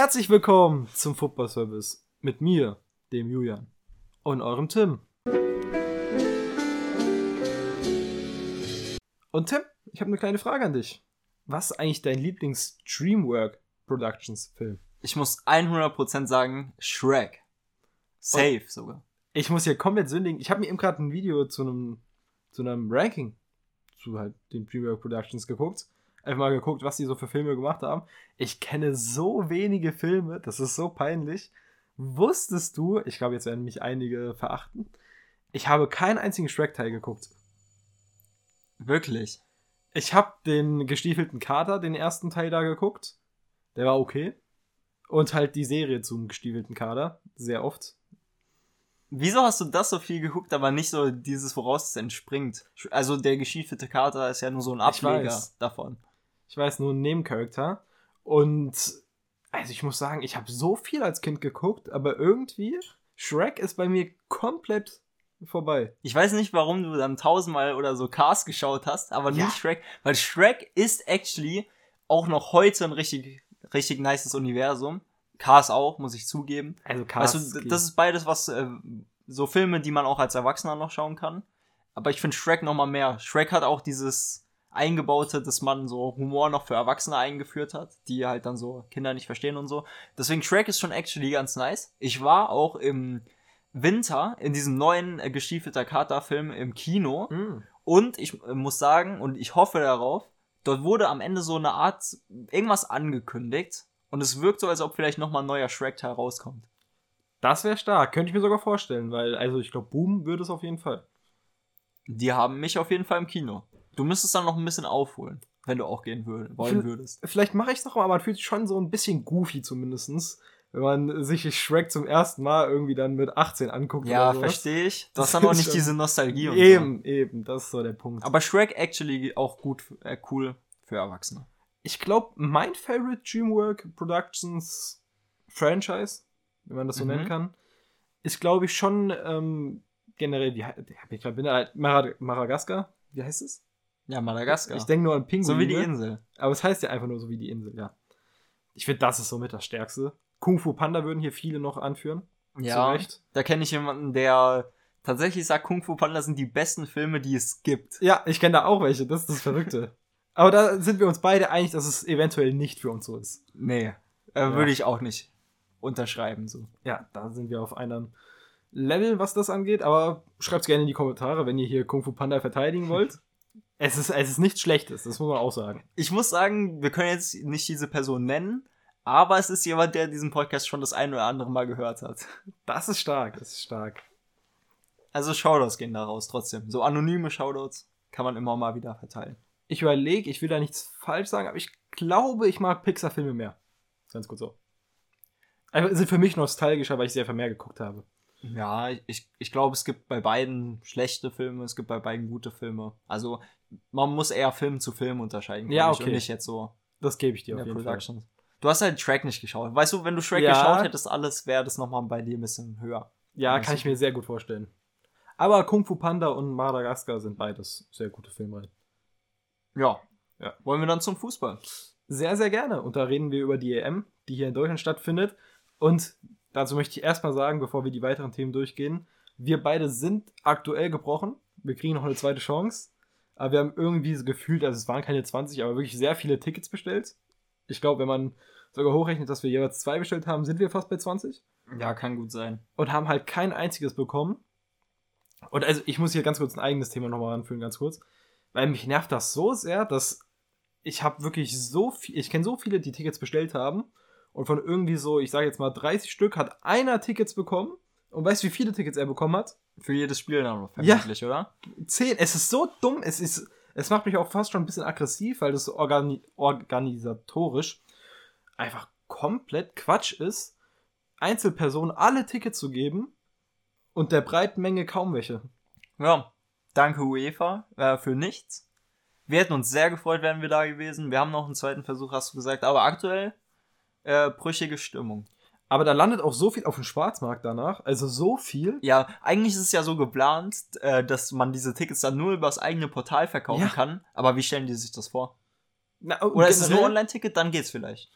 Herzlich willkommen zum Football Service mit mir, dem Julian und eurem Tim. Und Tim, ich habe eine kleine Frage an dich. Was ist eigentlich dein Lieblings-Dreamwork Productions Film? Ich muss 100% sagen, Shrek. Safe und sogar. Ich muss hier komplett sündigen. Ich habe mir eben gerade ein Video zu einem zu einem Ranking zu halt den Dreamwork Productions geguckt. Einfach mal geguckt, was die so für Filme gemacht haben. Ich kenne so wenige Filme, das ist so peinlich. Wusstest du, ich glaube, jetzt werden mich einige verachten, ich habe keinen einzigen Shrek-Teil geguckt. Wirklich? Ich habe den gestiefelten Kater, den ersten Teil da geguckt. Der war okay. Und halt die Serie zum gestiefelten Kader. Sehr oft. Wieso hast du das so viel geguckt, aber nicht so dieses, woraus es entspringt? Also der gestiefelte Kater ist ja nur so ein Ableger davon. Ich weiß, nur ein Nebencharakter. Und also ich muss sagen, ich habe so viel als Kind geguckt, aber irgendwie Shrek ist bei mir komplett vorbei. Ich weiß nicht, warum du dann tausendmal oder so Cars geschaut hast, aber ja. nicht Shrek, weil Shrek ist actually auch noch heute ein richtig, richtig nices Universum. Cars auch, muss ich zugeben. Also Cars. Weißt du, das ist beides, was äh, so Filme, die man auch als Erwachsener noch schauen kann. Aber ich finde Shrek noch mal mehr. Shrek hat auch dieses eingebaute, dass man so Humor noch für Erwachsene eingeführt hat, die halt dann so Kinder nicht verstehen und so. Deswegen Shrek ist schon actually ganz nice. Ich war auch im Winter in diesem neuen äh, gestiefelter Kater-Film im Kino mm. und ich äh, muss sagen und ich hoffe darauf, dort wurde am Ende so eine Art irgendwas angekündigt und es wirkt so, als ob vielleicht nochmal ein neuer Shrek-Teil rauskommt. Das wäre stark, könnte ich mir sogar vorstellen, weil, also ich glaube, Boom würde es auf jeden Fall. Die haben mich auf jeden Fall im Kino. Du müsstest dann noch ein bisschen aufholen, wenn du auch gehen würd, wollen würdest. Vielleicht mache ich es noch mal, aber man fühlt sich schon so ein bisschen goofy zumindestens wenn man sich Shrek zum ersten Mal irgendwie dann mit 18 anguckt. Ja, verstehe ich. Du hast dann auch nicht diese Nostalgie und Eben, so. eben, das ist so der Punkt. Aber Shrek actually auch gut, äh, cool für Erwachsene. Ich glaube, mein Favorite Dreamwork Productions Franchise, wenn man das so mhm. nennen kann, ist, glaube ich, schon ähm, generell, wie ich bin halt Madagaskar, wie heißt es? Ja, Madagaskar. Ich denke nur an Pinguine. So wie die Insel. Aber es heißt ja einfach nur so wie die Insel, ja. Ich finde, das ist somit das Stärkste. Kung Fu Panda würden hier viele noch anführen. Ja, da kenne ich jemanden, der tatsächlich sagt, Kung Fu Panda sind die besten Filme, die es gibt. Ja, ich kenne da auch welche, das ist das Verrückte. Aber da sind wir uns beide einig, dass es eventuell nicht für uns so ist. Nee, äh, ja. würde ich auch nicht unterschreiben. So. Ja, da sind wir auf einem Level, was das angeht. Aber schreibt es gerne in die Kommentare, wenn ihr hier Kung Fu Panda verteidigen wollt. es, ist, es ist nichts Schlechtes, das muss man auch sagen. Ich muss sagen, wir können jetzt nicht diese Person nennen, aber es ist jemand, der diesen Podcast schon das ein oder andere Mal gehört hat. Das ist stark, das ist stark. Also Shoutouts gehen da raus trotzdem. So anonyme Shoutouts kann man immer mal wieder verteilen. Ich überlege, ich will da nichts falsch sagen, aber ich glaube, ich mag Pixar-Filme mehr. Ganz gut so. Also sind für mich nostalgischer, weil ich sehr viel mehr geguckt habe. Ja, ich, ich glaube, es gibt bei beiden schlechte Filme, es gibt bei beiden gute Filme. Also man muss eher Film zu Film unterscheiden. Ja, okay. Und nicht jetzt so. Das gebe ich dir auf jeden Productions. Fall. Du hast halt Track nicht geschaut. Weißt du, wenn du Shrek ja. geschaut hättest, alles wäre das nochmal bei dir ein bisschen höher. Ja, kann ich mir sehr gut vorstellen. Aber Kung Fu Panda und Madagaskar sind beides sehr gute Filme. Ja. ja. Wollen wir dann zum Fußball? Sehr, sehr gerne. Und da reden wir über die EM, die hier in Deutschland stattfindet. Und dazu möchte ich erstmal sagen, bevor wir die weiteren Themen durchgehen, wir beide sind aktuell gebrochen. Wir kriegen noch eine zweite Chance. Aber wir haben irgendwie so gefühlt, also es waren keine 20, aber wirklich sehr viele Tickets bestellt. Ich glaube, wenn man sogar hochrechnet, dass wir jeweils zwei bestellt haben, sind wir fast bei 20. Ja, kann gut sein. Und haben halt kein einziges bekommen. Und also ich muss hier ganz kurz ein eigenes Thema nochmal anführen, ganz kurz. Weil mich nervt das so sehr, dass ich habe wirklich so viel, ich kenne so viele, die Tickets bestellt haben. Und von irgendwie so, ich sage jetzt mal 30 Stück, hat einer Tickets bekommen. Und weißt du, wie viele Tickets er bekommen hat? Für jedes Spiel dann vermutlich, ja, oder? Zehn. Es ist so dumm. Es ist, es macht mich auch fast schon ein bisschen aggressiv, weil das organi organisatorisch einfach komplett Quatsch ist, Einzelpersonen alle Tickets zu geben und der breiten Menge kaum welche. Ja, danke UEFA äh, für nichts. Wir hätten uns sehr gefreut, wären wir da gewesen. Wir haben noch einen zweiten Versuch, hast du gesagt, aber aktuell äh, brüchige Stimmung. Aber da landet auch so viel auf dem Schwarzmarkt danach. Also so viel. Ja, eigentlich ist es ja so geplant, äh, dass man diese Tickets dann nur über das eigene Portal verkaufen ja. kann. Aber wie stellen die sich das vor? Na, Oder ist es nur Online-Ticket? Dann geht's vielleicht.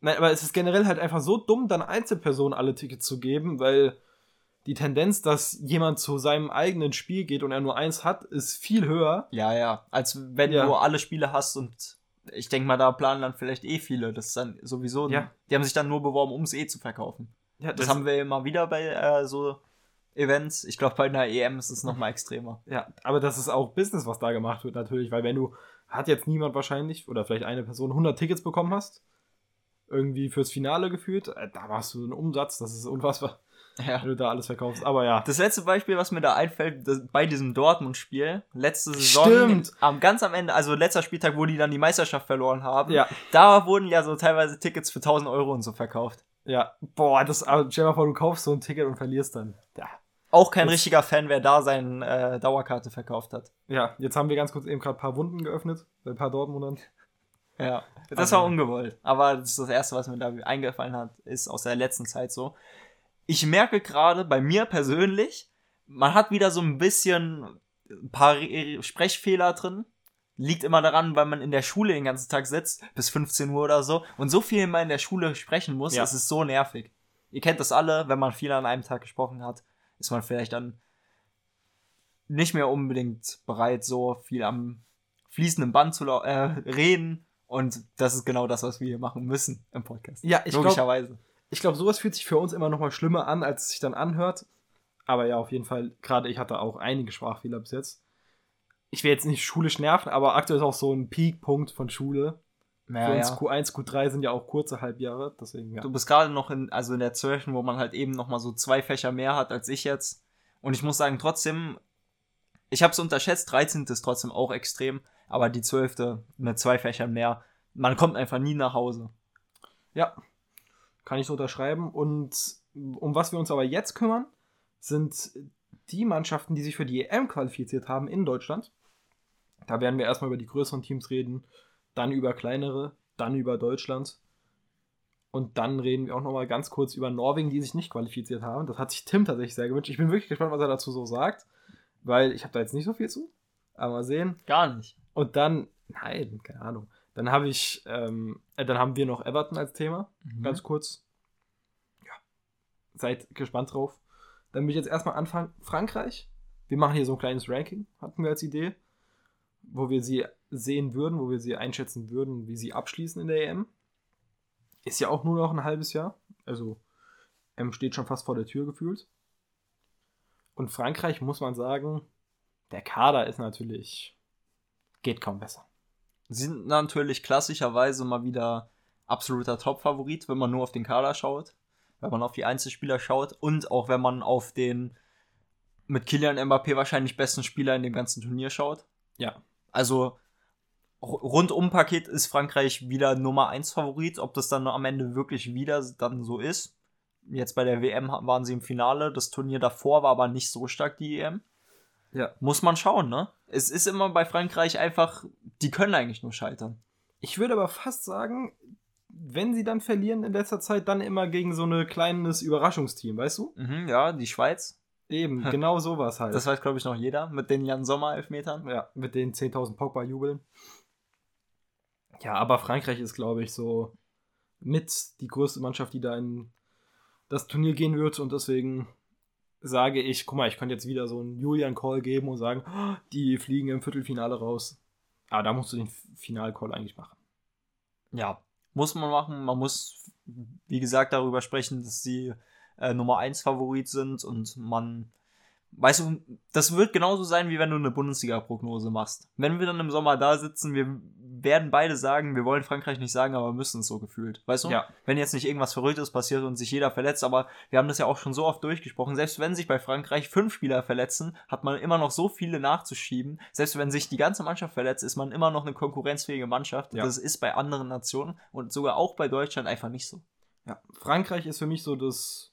Nein, aber es ist generell halt einfach so dumm, dann Einzelpersonen alle Tickets zu geben, weil die Tendenz, dass jemand zu seinem eigenen Spiel geht und er nur eins hat, ist viel höher. Ja, ja. Als wenn ja. du alle Spiele hast und ich denke mal, da planen dann vielleicht eh viele. Das ist dann sowieso. Ja. Die haben sich dann nur beworben, um es eh zu verkaufen. Ja, das, das haben wir immer wieder bei äh, so Events. Ich glaube, bei einer EM ist es nochmal extremer. Ja, aber das ist auch Business, was da gemacht wird, natürlich, weil wenn du, hat jetzt niemand wahrscheinlich, oder vielleicht eine Person 100 Tickets bekommen hast, irgendwie fürs Finale gefühlt, äh, da machst du einen Umsatz, das ist unfassbar. Ja. Wenn du da alles verkaufst. Aber ja. Das letzte Beispiel, was mir da einfällt, bei diesem Dortmund-Spiel, letzte Saison, Stimmt. am, ganz am Ende, also letzter Spieltag, wo die dann die Meisterschaft verloren haben, ja. da wurden ja so teilweise Tickets für 1000 Euro und so verkauft. Ja, boah, das, stell dir mal vor, du kaufst so ein Ticket und verlierst dann. Ja. Auch kein jetzt, richtiger Fan, wer da seine äh, Dauerkarte verkauft hat. Ja, jetzt haben wir ganz kurz eben gerade ein paar Wunden geöffnet, bei ein paar Dortmundern. Ja, das also. war ungewollt. Aber das ist das Erste, was mir da eingefallen hat, ist aus der letzten Zeit so. Ich merke gerade bei mir persönlich, man hat wieder so ein bisschen ein paar Sprechfehler drin. Liegt immer daran, weil man in der Schule den ganzen Tag sitzt, bis 15 Uhr oder so, und so viel immer in der Schule sprechen muss, ja. das ist so nervig. Ihr kennt das alle, wenn man viel an einem Tag gesprochen hat, ist man vielleicht dann nicht mehr unbedingt bereit, so viel am fließenden Band zu äh, reden. Und das ist genau das, was wir hier machen müssen im Podcast. Ja, ich Logischerweise. Glaub, ich glaube, sowas fühlt sich für uns immer noch mal schlimmer an, als es sich dann anhört. Aber ja, auf jeden Fall, gerade ich hatte auch einige Sprachfehler bis jetzt ich will jetzt nicht schulisch nerven, aber aktuell ist auch so ein Peakpunkt von Schule. Ja, Für uns ja. Q1, Q3 sind ja auch kurze Halbjahre, deswegen ja. Du bist gerade noch in, also in der 12., wo man halt eben noch mal so zwei Fächer mehr hat als ich jetzt. Und ich muss sagen, trotzdem, ich habe es unterschätzt, 13. ist trotzdem auch extrem, aber die 12. mit zwei Fächern mehr, man kommt einfach nie nach Hause. Ja, kann ich so unterschreiben. Und um was wir uns aber jetzt kümmern, sind die Mannschaften, die sich für die EM qualifiziert haben in Deutschland. Da werden wir erstmal über die größeren Teams reden, dann über kleinere, dann über Deutschland. Und dann reden wir auch nochmal ganz kurz über Norwegen, die sich nicht qualifiziert haben. Das hat sich Tim tatsächlich sehr gewünscht. Ich bin wirklich gespannt, was er dazu so sagt, weil ich habe da jetzt nicht so viel zu. Aber mal sehen. Gar nicht. Und dann, nein, keine Ahnung. Dann habe ich, ähm, äh, dann haben wir noch Everton als Thema, mhm. ganz kurz. Ja, seid gespannt drauf. Dann will ich jetzt erstmal anfangen. Frankreich. Wir machen hier so ein kleines Ranking, hatten wir als Idee wo wir sie sehen würden, wo wir sie einschätzen würden, wie sie abschließen in der EM. Ist ja auch nur noch ein halbes Jahr. Also M steht schon fast vor der Tür gefühlt. Und Frankreich muss man sagen, der Kader ist natürlich geht kaum besser. Sie sind natürlich klassischerweise mal wieder absoluter Top-Favorit, wenn man nur auf den Kader schaut, wenn man auf die Einzelspieler schaut und auch wenn man auf den mit Kilian Mbappé wahrscheinlich besten Spieler in dem ganzen Turnier schaut. Ja. Also rundum Paket ist Frankreich wieder Nummer 1 Favorit. Ob das dann am Ende wirklich wieder dann so ist. Jetzt bei der WM waren sie im Finale. Das Turnier davor war aber nicht so stark, die EM. Ja. Muss man schauen, ne? Es ist immer bei Frankreich einfach, die können eigentlich nur scheitern. Ich würde aber fast sagen, wenn sie dann verlieren in letzter Zeit, dann immer gegen so ein kleines Überraschungsteam, weißt du? Mhm, ja, die Schweiz. Eben, genau sowas halt. Das weiß, glaube ich, noch jeder mit den Jan Sommer-Elfmetern. Ja, mit den 10.000 Pogba-Jubeln. Ja, aber Frankreich ist, glaube ich, so mit die größte Mannschaft, die da in das Turnier gehen wird und deswegen sage ich, guck mal, ich könnte jetzt wieder so einen Julian-Call geben und sagen, oh, die fliegen im Viertelfinale raus. Aber da musst du den Final-Call eigentlich machen. Ja, muss man machen. Man muss, wie gesagt, darüber sprechen, dass sie äh, Nummer 1 Favorit sind und man, weißt du, das wird genauso sein, wie wenn du eine Bundesliga-Prognose machst. Wenn wir dann im Sommer da sitzen, wir werden beide sagen, wir wollen Frankreich nicht sagen, aber müssen es so gefühlt. Weißt du? Ja. Wenn jetzt nicht irgendwas Verrücktes passiert und sich jeder verletzt, aber wir haben das ja auch schon so oft durchgesprochen, selbst wenn sich bei Frankreich fünf Spieler verletzen, hat man immer noch so viele nachzuschieben. Selbst wenn sich die ganze Mannschaft verletzt, ist man immer noch eine konkurrenzfähige Mannschaft. Ja. Das ist bei anderen Nationen und sogar auch bei Deutschland einfach nicht so. Ja, Frankreich ist für mich so das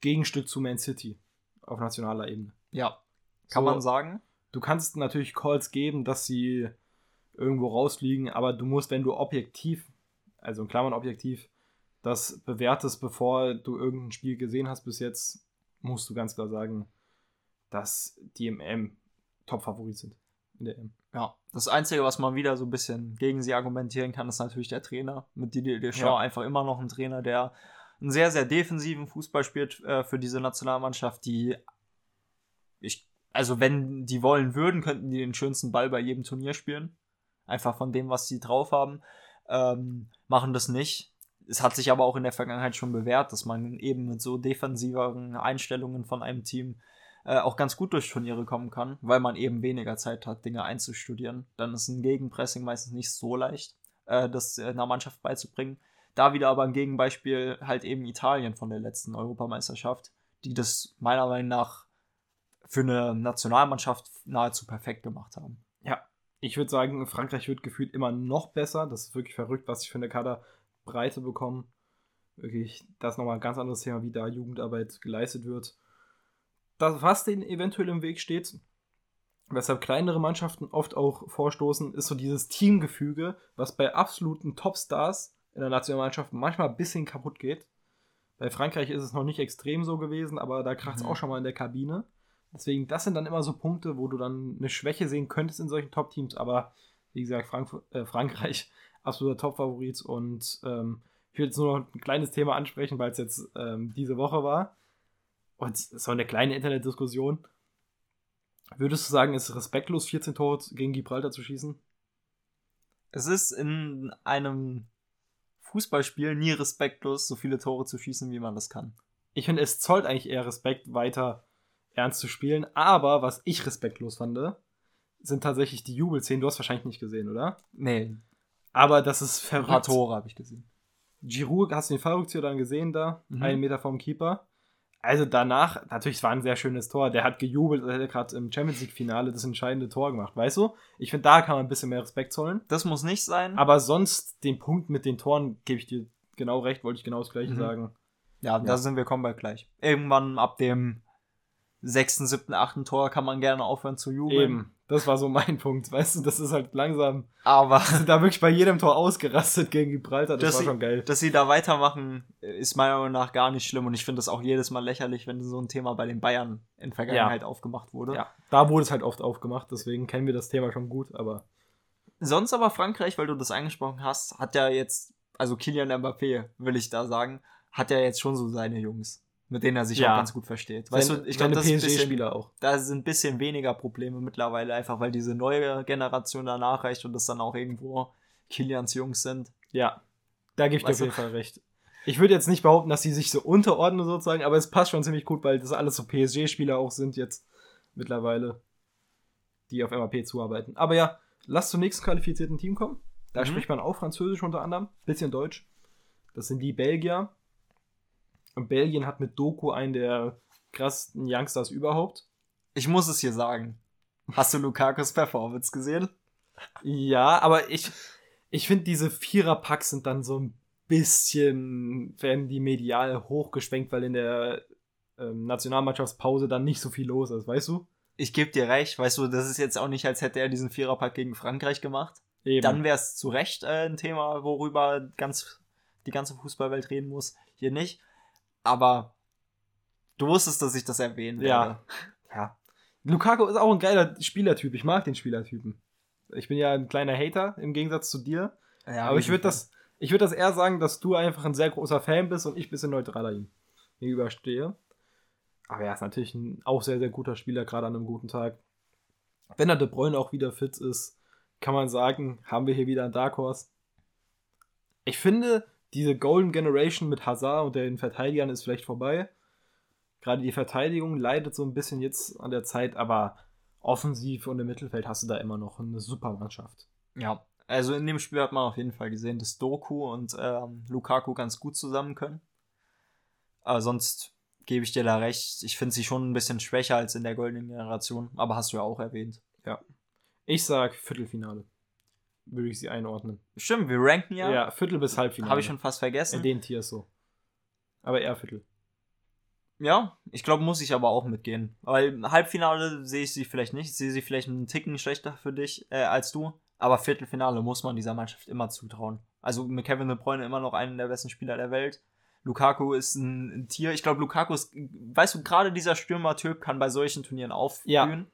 Gegenstück zu Man City auf nationaler Ebene. Ja, kann so, man sagen. Du kannst natürlich Calls geben, dass sie irgendwo rausfliegen, aber du musst, wenn du objektiv, also in Klammern objektiv, das bewertest, bevor du irgendein Spiel gesehen hast bis jetzt, musst du ganz klar sagen, dass die MM Top-Favorit sind in der M. Ja, das Einzige, was man wieder so ein bisschen gegen sie argumentieren kann, ist natürlich der Trainer. Mit Didier Deschamps ja. einfach immer noch ein Trainer, der einen sehr, sehr defensiven Fußball spielt äh, für diese Nationalmannschaft, die ich, also wenn die wollen würden, könnten die den schönsten Ball bei jedem Turnier spielen. Einfach von dem, was sie drauf haben. Ähm, machen das nicht. Es hat sich aber auch in der Vergangenheit schon bewährt, dass man eben mit so defensiveren Einstellungen von einem Team äh, auch ganz gut durch Turniere kommen kann, weil man eben weniger Zeit hat, Dinge einzustudieren. Dann ist ein Gegenpressing meistens nicht so leicht, äh, das einer Mannschaft beizubringen. Da wieder aber ein Gegenbeispiel halt eben Italien von der letzten Europameisterschaft, die das meiner Meinung nach für eine Nationalmannschaft nahezu perfekt gemacht haben. Ja, ich würde sagen, Frankreich wird gefühlt immer noch besser. Das ist wirklich verrückt, was ich für eine Kaderbreite bekomme. Wirklich, das ist nochmal ein ganz anderes Thema, wie da Jugendarbeit geleistet wird das, was denen eventuell im Weg steht, weshalb kleinere Mannschaften oft auch vorstoßen, ist so dieses Teamgefüge, was bei absoluten Topstars in der Nationalmannschaft manchmal ein bisschen kaputt geht. Bei Frankreich ist es noch nicht extrem so gewesen, aber da kracht es mhm. auch schon mal in der Kabine. Deswegen, das sind dann immer so Punkte, wo du dann eine Schwäche sehen könntest in solchen Top-Teams, aber wie gesagt, Frank äh, Frankreich absoluter Top-Favorit und ähm, ich will jetzt nur noch ein kleines Thema ansprechen, weil es jetzt ähm, diese Woche war. Und so eine kleine Internetdiskussion. Würdest du sagen, es ist respektlos, 14 Tore gegen Gibraltar zu schießen? Es ist in einem Fußballspiel nie respektlos, so viele Tore zu schießen, wie man das kann. Ich finde, es zollt eigentlich eher Respekt, weiter ernst zu spielen. Aber was ich respektlos fand, sind tatsächlich die Jubelszenen. Du hast wahrscheinlich nicht gesehen, oder? Nee. Aber das ist verrückt. Ein paar Tore habe ich gesehen. Giroud, hast du den Fallrückzieher dann gesehen da? Mhm. Einen Meter vom Keeper also danach, natürlich, es war ein sehr schönes Tor. Der hat gejubelt, er hat gerade im Champions League-Finale das entscheidende Tor gemacht, weißt du? Ich finde, da kann man ein bisschen mehr Respekt zollen. Das muss nicht sein. Aber sonst, den Punkt mit den Toren, gebe ich dir genau recht, wollte ich genau das Gleiche mhm. sagen. Ja, ja, da sind wir kommen bald gleich. Irgendwann ab dem sechsten, siebten, achten Tor kann man gerne aufhören zu jubeln. Eben. Das war so mein Punkt, weißt du, das ist halt langsam. Aber. Sind da wirklich bei jedem Tor ausgerastet gegen Gibraltar, das war sie, schon geil. Dass sie da weitermachen, ist meiner Meinung nach gar nicht schlimm und ich finde das auch jedes Mal lächerlich, wenn so ein Thema bei den Bayern in Vergangenheit ja. aufgemacht wurde. Ja, da wurde es halt oft aufgemacht, deswegen kennen wir das Thema schon gut, aber. Sonst aber Frankreich, weil du das angesprochen hast, hat ja jetzt, also Kilian Mbappé, will ich da sagen, hat ja jetzt schon so seine Jungs mit denen er sich ja. auch ganz gut versteht. Weißt Seine, du, ich glaube, das PSG-Spieler auch. Da sind ein bisschen weniger Probleme mittlerweile, einfach weil diese neue Generation danach reicht und das dann auch irgendwo Kilians Jungs sind. Ja, da gebe ich dir auf jeden Fall recht. Ich würde jetzt nicht behaupten, dass sie sich so unterordnen sozusagen, aber es passt schon ziemlich gut, weil das alles so PSG-Spieler auch sind jetzt mittlerweile, die auf MAP zuarbeiten. Aber ja, lass zum nächsten qualifizierten Team kommen. Da mhm. spricht man auch Französisch unter anderem, bisschen Deutsch. Das sind die Belgier. Und Belgien hat mit Doku einen der krassesten Youngsters überhaupt. Ich muss es hier sagen. Hast du Lukakus Performance gesehen? Ja, aber ich, ich finde, diese Viererpacks sind dann so ein bisschen, werden die medial hochgeschwenkt, weil in der ähm, Nationalmannschaftspause dann nicht so viel los ist, weißt du? Ich gebe dir recht, weißt du, das ist jetzt auch nicht, als hätte er diesen Viererpack gegen Frankreich gemacht. Eben. Dann wäre es zu Recht äh, ein Thema, worüber ganz, die ganze Fußballwelt reden muss. Hier nicht aber du wusstest, dass ich das erwähnen werde. Ja. ja. Lukaku ist auch ein geiler Spielertyp. Ich mag den Spielertypen. Ich bin ja ein kleiner Hater im Gegensatz zu dir. Ja, aber ich würde das, ich würde das eher sagen, dass du einfach ein sehr großer Fan bist und ich ein bisschen neutraler ihm gegenüberstehe. Aber er ist natürlich ein auch sehr, sehr guter Spieler, gerade an einem guten Tag. Wenn er De Bruyne auch wieder fit ist, kann man sagen, haben wir hier wieder einen Dark Horse. Ich finde, diese Golden Generation mit Hazard und den Verteidigern ist vielleicht vorbei. Gerade die Verteidigung leidet so ein bisschen jetzt an der Zeit, aber offensiv und im Mittelfeld hast du da immer noch eine super Mannschaft. Ja, also in dem Spiel hat man auf jeden Fall gesehen, dass Doku und ähm, Lukaku ganz gut zusammen können. Aber sonst gebe ich dir da recht. Ich finde sie schon ein bisschen schwächer als in der goldenen Generation, aber hast du ja auch erwähnt. Ja. Ich sag Viertelfinale würde ich sie einordnen. Stimmt, wir ranken ja. Ja, Viertel bis Halbfinale. Habe ich schon fast vergessen. In den Tiers so. Aber eher Viertel. Ja, ich glaube, muss ich aber auch mitgehen. Weil Halbfinale sehe ich sie vielleicht nicht. Ich sehe sie vielleicht einen Ticken schlechter für dich äh, als du. Aber Viertelfinale muss man dieser Mannschaft immer zutrauen. Also mit Kevin De Bruyne immer noch einen der besten Spieler der Welt. Lukaku ist ein, ein Tier. Ich glaube, Lukaku ist, weißt du, gerade dieser Stürmer-Typ kann bei solchen Turnieren aufblühen. Ja.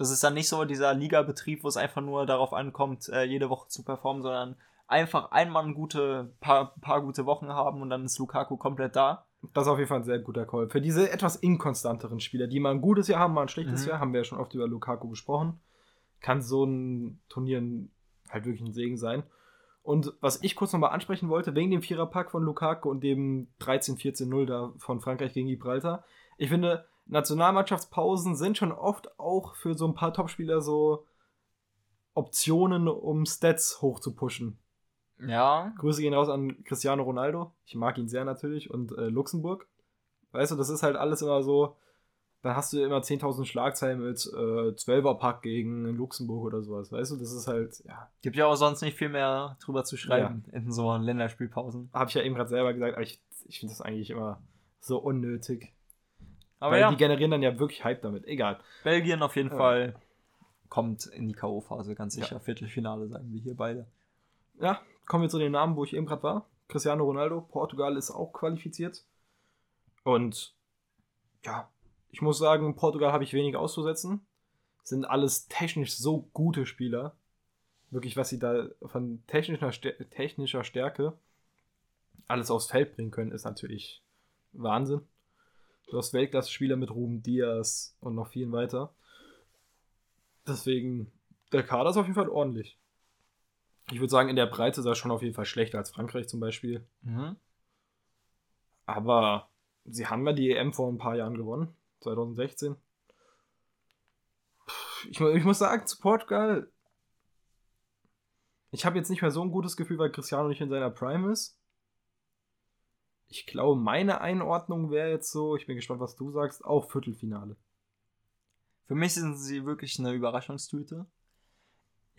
Das ist dann nicht so dieser Ligabetrieb, wo es einfach nur darauf ankommt, äh, jede Woche zu performen, sondern einfach einmal ein gute, paar, paar gute Wochen haben und dann ist Lukaku komplett da. Das ist auf jeden Fall ein sehr guter Call. Für diese etwas inkonstanteren Spieler, die mal ein gutes Jahr haben, mal ein schlechtes mhm. Jahr, haben wir ja schon oft über Lukaku gesprochen, kann so ein Turnier halt wirklich ein Segen sein. Und was ich kurz nochmal ansprechen wollte, wegen dem Viererpack von Lukaku und dem 13-14-0 da von Frankreich gegen Gibraltar. Ich finde, Nationalmannschaftspausen sind schon oft auch für so ein paar Topspieler so Optionen, um Stats hochzupushen. Ja. Grüße gehen raus an Cristiano Ronaldo. Ich mag ihn sehr natürlich. Und äh, Luxemburg. Weißt du, das ist halt alles immer so. Dann hast du immer 10.000 Schlagzeilen mit äh, 12er-Pack gegen Luxemburg oder sowas. Weißt du, das ist halt, ja. Gibt ja auch sonst nicht viel mehr drüber zu schreiben ja. in so Länderspielpausen. Habe ich ja eben gerade selber gesagt, aber ich, ich finde das eigentlich immer so unnötig. Aber Weil ja. die generieren dann ja wirklich Hype damit. Egal. Belgien auf jeden ja. Fall kommt in die K.O.-Phase, ganz sicher. Ja. Viertelfinale, sagen wir hier beide. Ja, kommen wir zu den Namen, wo ich eben gerade war. Cristiano Ronaldo, Portugal ist auch qualifiziert. Und ja, ich muss sagen, Portugal habe ich wenig auszusetzen. Sind alles technisch so gute Spieler. Wirklich, was sie da von technischer, technischer Stärke alles aufs Feld bringen können, ist natürlich Wahnsinn. Du hast Weltklasse-Spieler mit Ruben Diaz und noch vielen weiter. Deswegen, der Kader ist auf jeden Fall ordentlich. Ich würde sagen, in der Breite ist er schon auf jeden Fall schlechter als Frankreich zum Beispiel. Mhm. Aber sie haben ja die EM vor ein paar Jahren gewonnen, 2016. Ich, ich muss sagen, zu Portugal, ich habe jetzt nicht mehr so ein gutes Gefühl, weil Cristiano nicht in seiner Prime ist. Ich glaube, meine Einordnung wäre jetzt so, ich bin gespannt, was du sagst, auch Viertelfinale. Für mich sind sie wirklich eine Überraschungstüte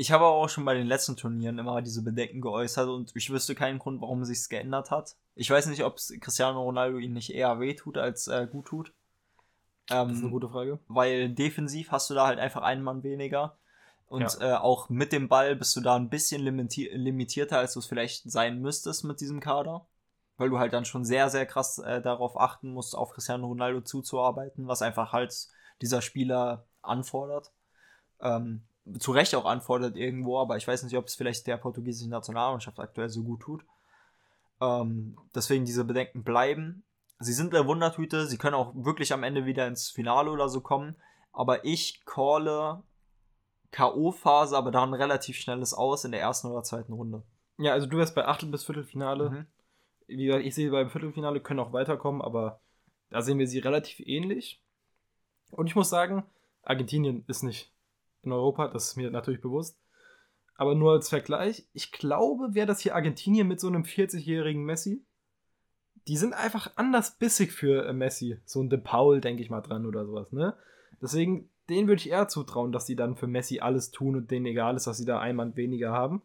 ich habe auch schon bei den letzten Turnieren immer diese Bedenken geäußert und ich wüsste keinen Grund, warum sich geändert hat. Ich weiß nicht, ob Cristiano Ronaldo ihn nicht eher wehtut als äh, gut tut. Ähm, das ist eine gute Frage. Weil defensiv hast du da halt einfach einen Mann weniger. Und ja. äh, auch mit dem Ball bist du da ein bisschen limiti limitierter, als du es vielleicht sein müsstest mit diesem Kader. Weil du halt dann schon sehr, sehr krass äh, darauf achten musst, auf Cristiano Ronaldo zuzuarbeiten, was einfach halt dieser Spieler anfordert. Ähm, zu Recht auch anfordert irgendwo, aber ich weiß nicht, ob es vielleicht der portugiesischen Nationalmannschaft aktuell so gut tut. Ähm, deswegen diese Bedenken bleiben. Sie sind eine Wundertüte, sie können auch wirklich am Ende wieder ins Finale oder so kommen, aber ich calle K.O.-Phase, aber dann relativ schnelles Aus in der ersten oder zweiten Runde. Ja, also du wärst bei Achtel- bis Viertelfinale. Mhm. Wie gesagt, ich sehe beim Viertelfinale können auch weiterkommen, aber da sehen wir sie relativ ähnlich. Und ich muss sagen, Argentinien ist nicht in Europa, das ist mir natürlich bewusst. Aber nur als Vergleich, ich glaube, wäre das hier Argentinien mit so einem 40-jährigen Messi, die sind einfach anders bissig für äh, Messi. So ein De Paul, denke ich mal dran oder sowas, ne? Deswegen, denen würde ich eher zutrauen, dass sie dann für Messi alles tun und denen egal ist, dass sie da einen Mann weniger haben.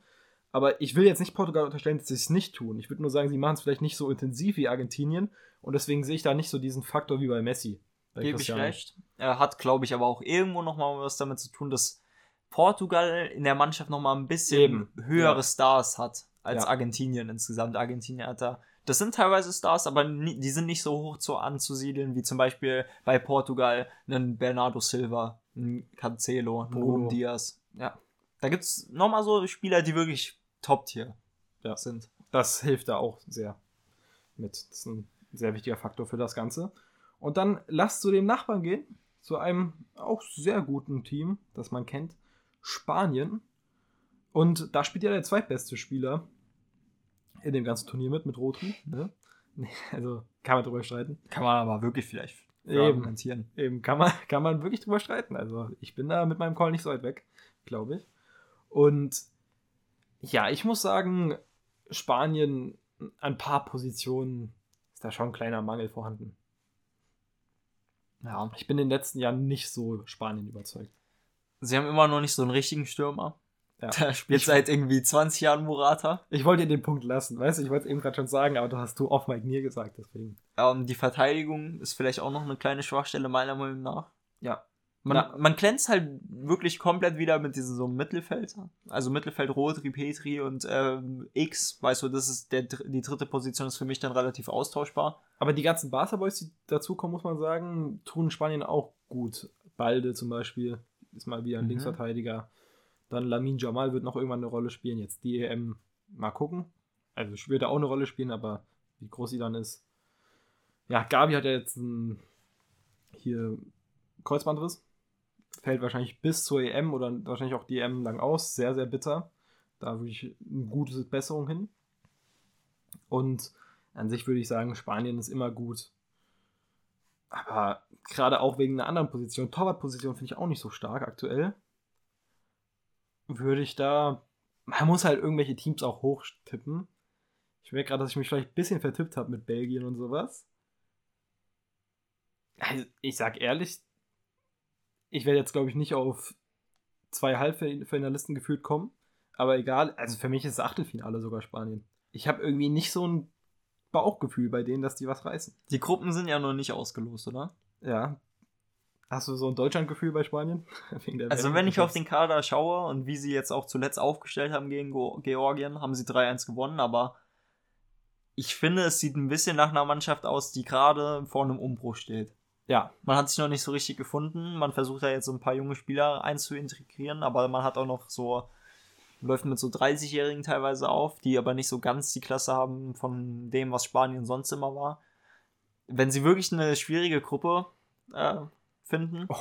Aber ich will jetzt nicht Portugal unterstellen, dass sie es nicht tun. Ich würde nur sagen, sie machen es vielleicht nicht so intensiv wie Argentinien und deswegen sehe ich da nicht so diesen Faktor wie bei Messi. Gebe ich recht. Er hat, glaube ich, aber auch irgendwo nochmal was damit zu tun, dass Portugal in der Mannschaft nochmal ein bisschen Eben. höhere ja. Stars hat als ja. Argentinien insgesamt. Argentinien hat da. Das sind teilweise Stars, aber die sind nicht so hoch zu anzusiedeln wie zum Beispiel bei Portugal einen Bernardo Silva, einen Cancelo, einen Ruben Diaz. Ja. Da gibt es nochmal so Spieler, die wirklich Top-Tier ja. sind. Das hilft da auch sehr mit. Das ist ein sehr wichtiger Faktor für das Ganze. Und dann lasst zu dem Nachbarn gehen, zu einem auch sehr guten Team, das man kennt, Spanien. Und da spielt ja der zweitbeste Spieler in dem ganzen Turnier mit, mit Rotri. Ne? Also kann man drüber streiten. Kann man aber wirklich vielleicht eben, eben kann man, kann man wirklich drüber streiten. Also ich bin da mit meinem Call nicht so weit weg, glaube ich. Und ja, ich muss sagen, Spanien an ein paar Positionen ist da schon ein kleiner Mangel vorhanden. Ja, ich bin in den letzten Jahren nicht so Spanien überzeugt. Sie haben immer noch nicht so einen richtigen Stürmer. Ja. Der spielt ich, seit irgendwie 20 Jahren Murata. Ich wollte dir den Punkt lassen, weißt du, ich wollte es eben gerade schon sagen, aber du hast du off Mike Nier gesagt, deswegen. Ähm, die Verteidigung ist vielleicht auch noch eine kleine Schwachstelle, meiner Meinung nach. Ja. Man, man glänzt halt wirklich komplett wieder mit diesem so Mittelfeld. Also Mittelfeld Rotri, Petri und ähm, X, weißt du, das ist der, die dritte Position ist für mich dann relativ austauschbar. Aber die ganzen Barca Boys, die dazukommen, muss man sagen, tun Spanien auch gut. Balde zum Beispiel. ist mal wieder ein mhm. Linksverteidiger. Dann Lamin Jamal wird noch irgendwann eine Rolle spielen. Jetzt die EM mal gucken. Also wird er auch eine Rolle spielen, aber wie groß sie dann ist. Ja, Gabi hat ja jetzt ein, hier Kreuzbandriss. Fällt wahrscheinlich bis zur EM oder wahrscheinlich auch die EM lang aus. Sehr, sehr bitter. Da würde ich eine gute Besserung hin. Und an sich würde ich sagen, Spanien ist immer gut. Aber gerade auch wegen einer anderen Position, Torwartposition finde ich auch nicht so stark aktuell. Würde ich da. Man muss halt irgendwelche Teams auch hochtippen. Ich merke gerade, dass ich mich vielleicht ein bisschen vertippt habe mit Belgien und sowas. Also, ich sag ehrlich, ich werde jetzt, glaube ich, nicht auf zwei Halbfinalisten gefühlt kommen. Aber egal, also für mich ist das Achtelfinale sogar Spanien. Ich habe irgendwie nicht so ein Bauchgefühl bei denen, dass die was reißen. Die Gruppen sind ja noch nicht ausgelost, oder? Ja. Hast du so ein Deutschlandgefühl bei Spanien? also wenn ich auf den Kader schaue und wie sie jetzt auch zuletzt aufgestellt haben gegen Georgien, haben sie 3-1 gewonnen, aber ich finde, es sieht ein bisschen nach einer Mannschaft aus, die gerade vor einem Umbruch steht. Ja. Man hat sich noch nicht so richtig gefunden. Man versucht ja jetzt so ein paar junge Spieler einzuintegrieren, aber man hat auch noch so läuft mit so 30-Jährigen teilweise auf, die aber nicht so ganz die Klasse haben von dem, was Spanien sonst immer war. Wenn sie wirklich eine schwierige Gruppe äh, finden, oh.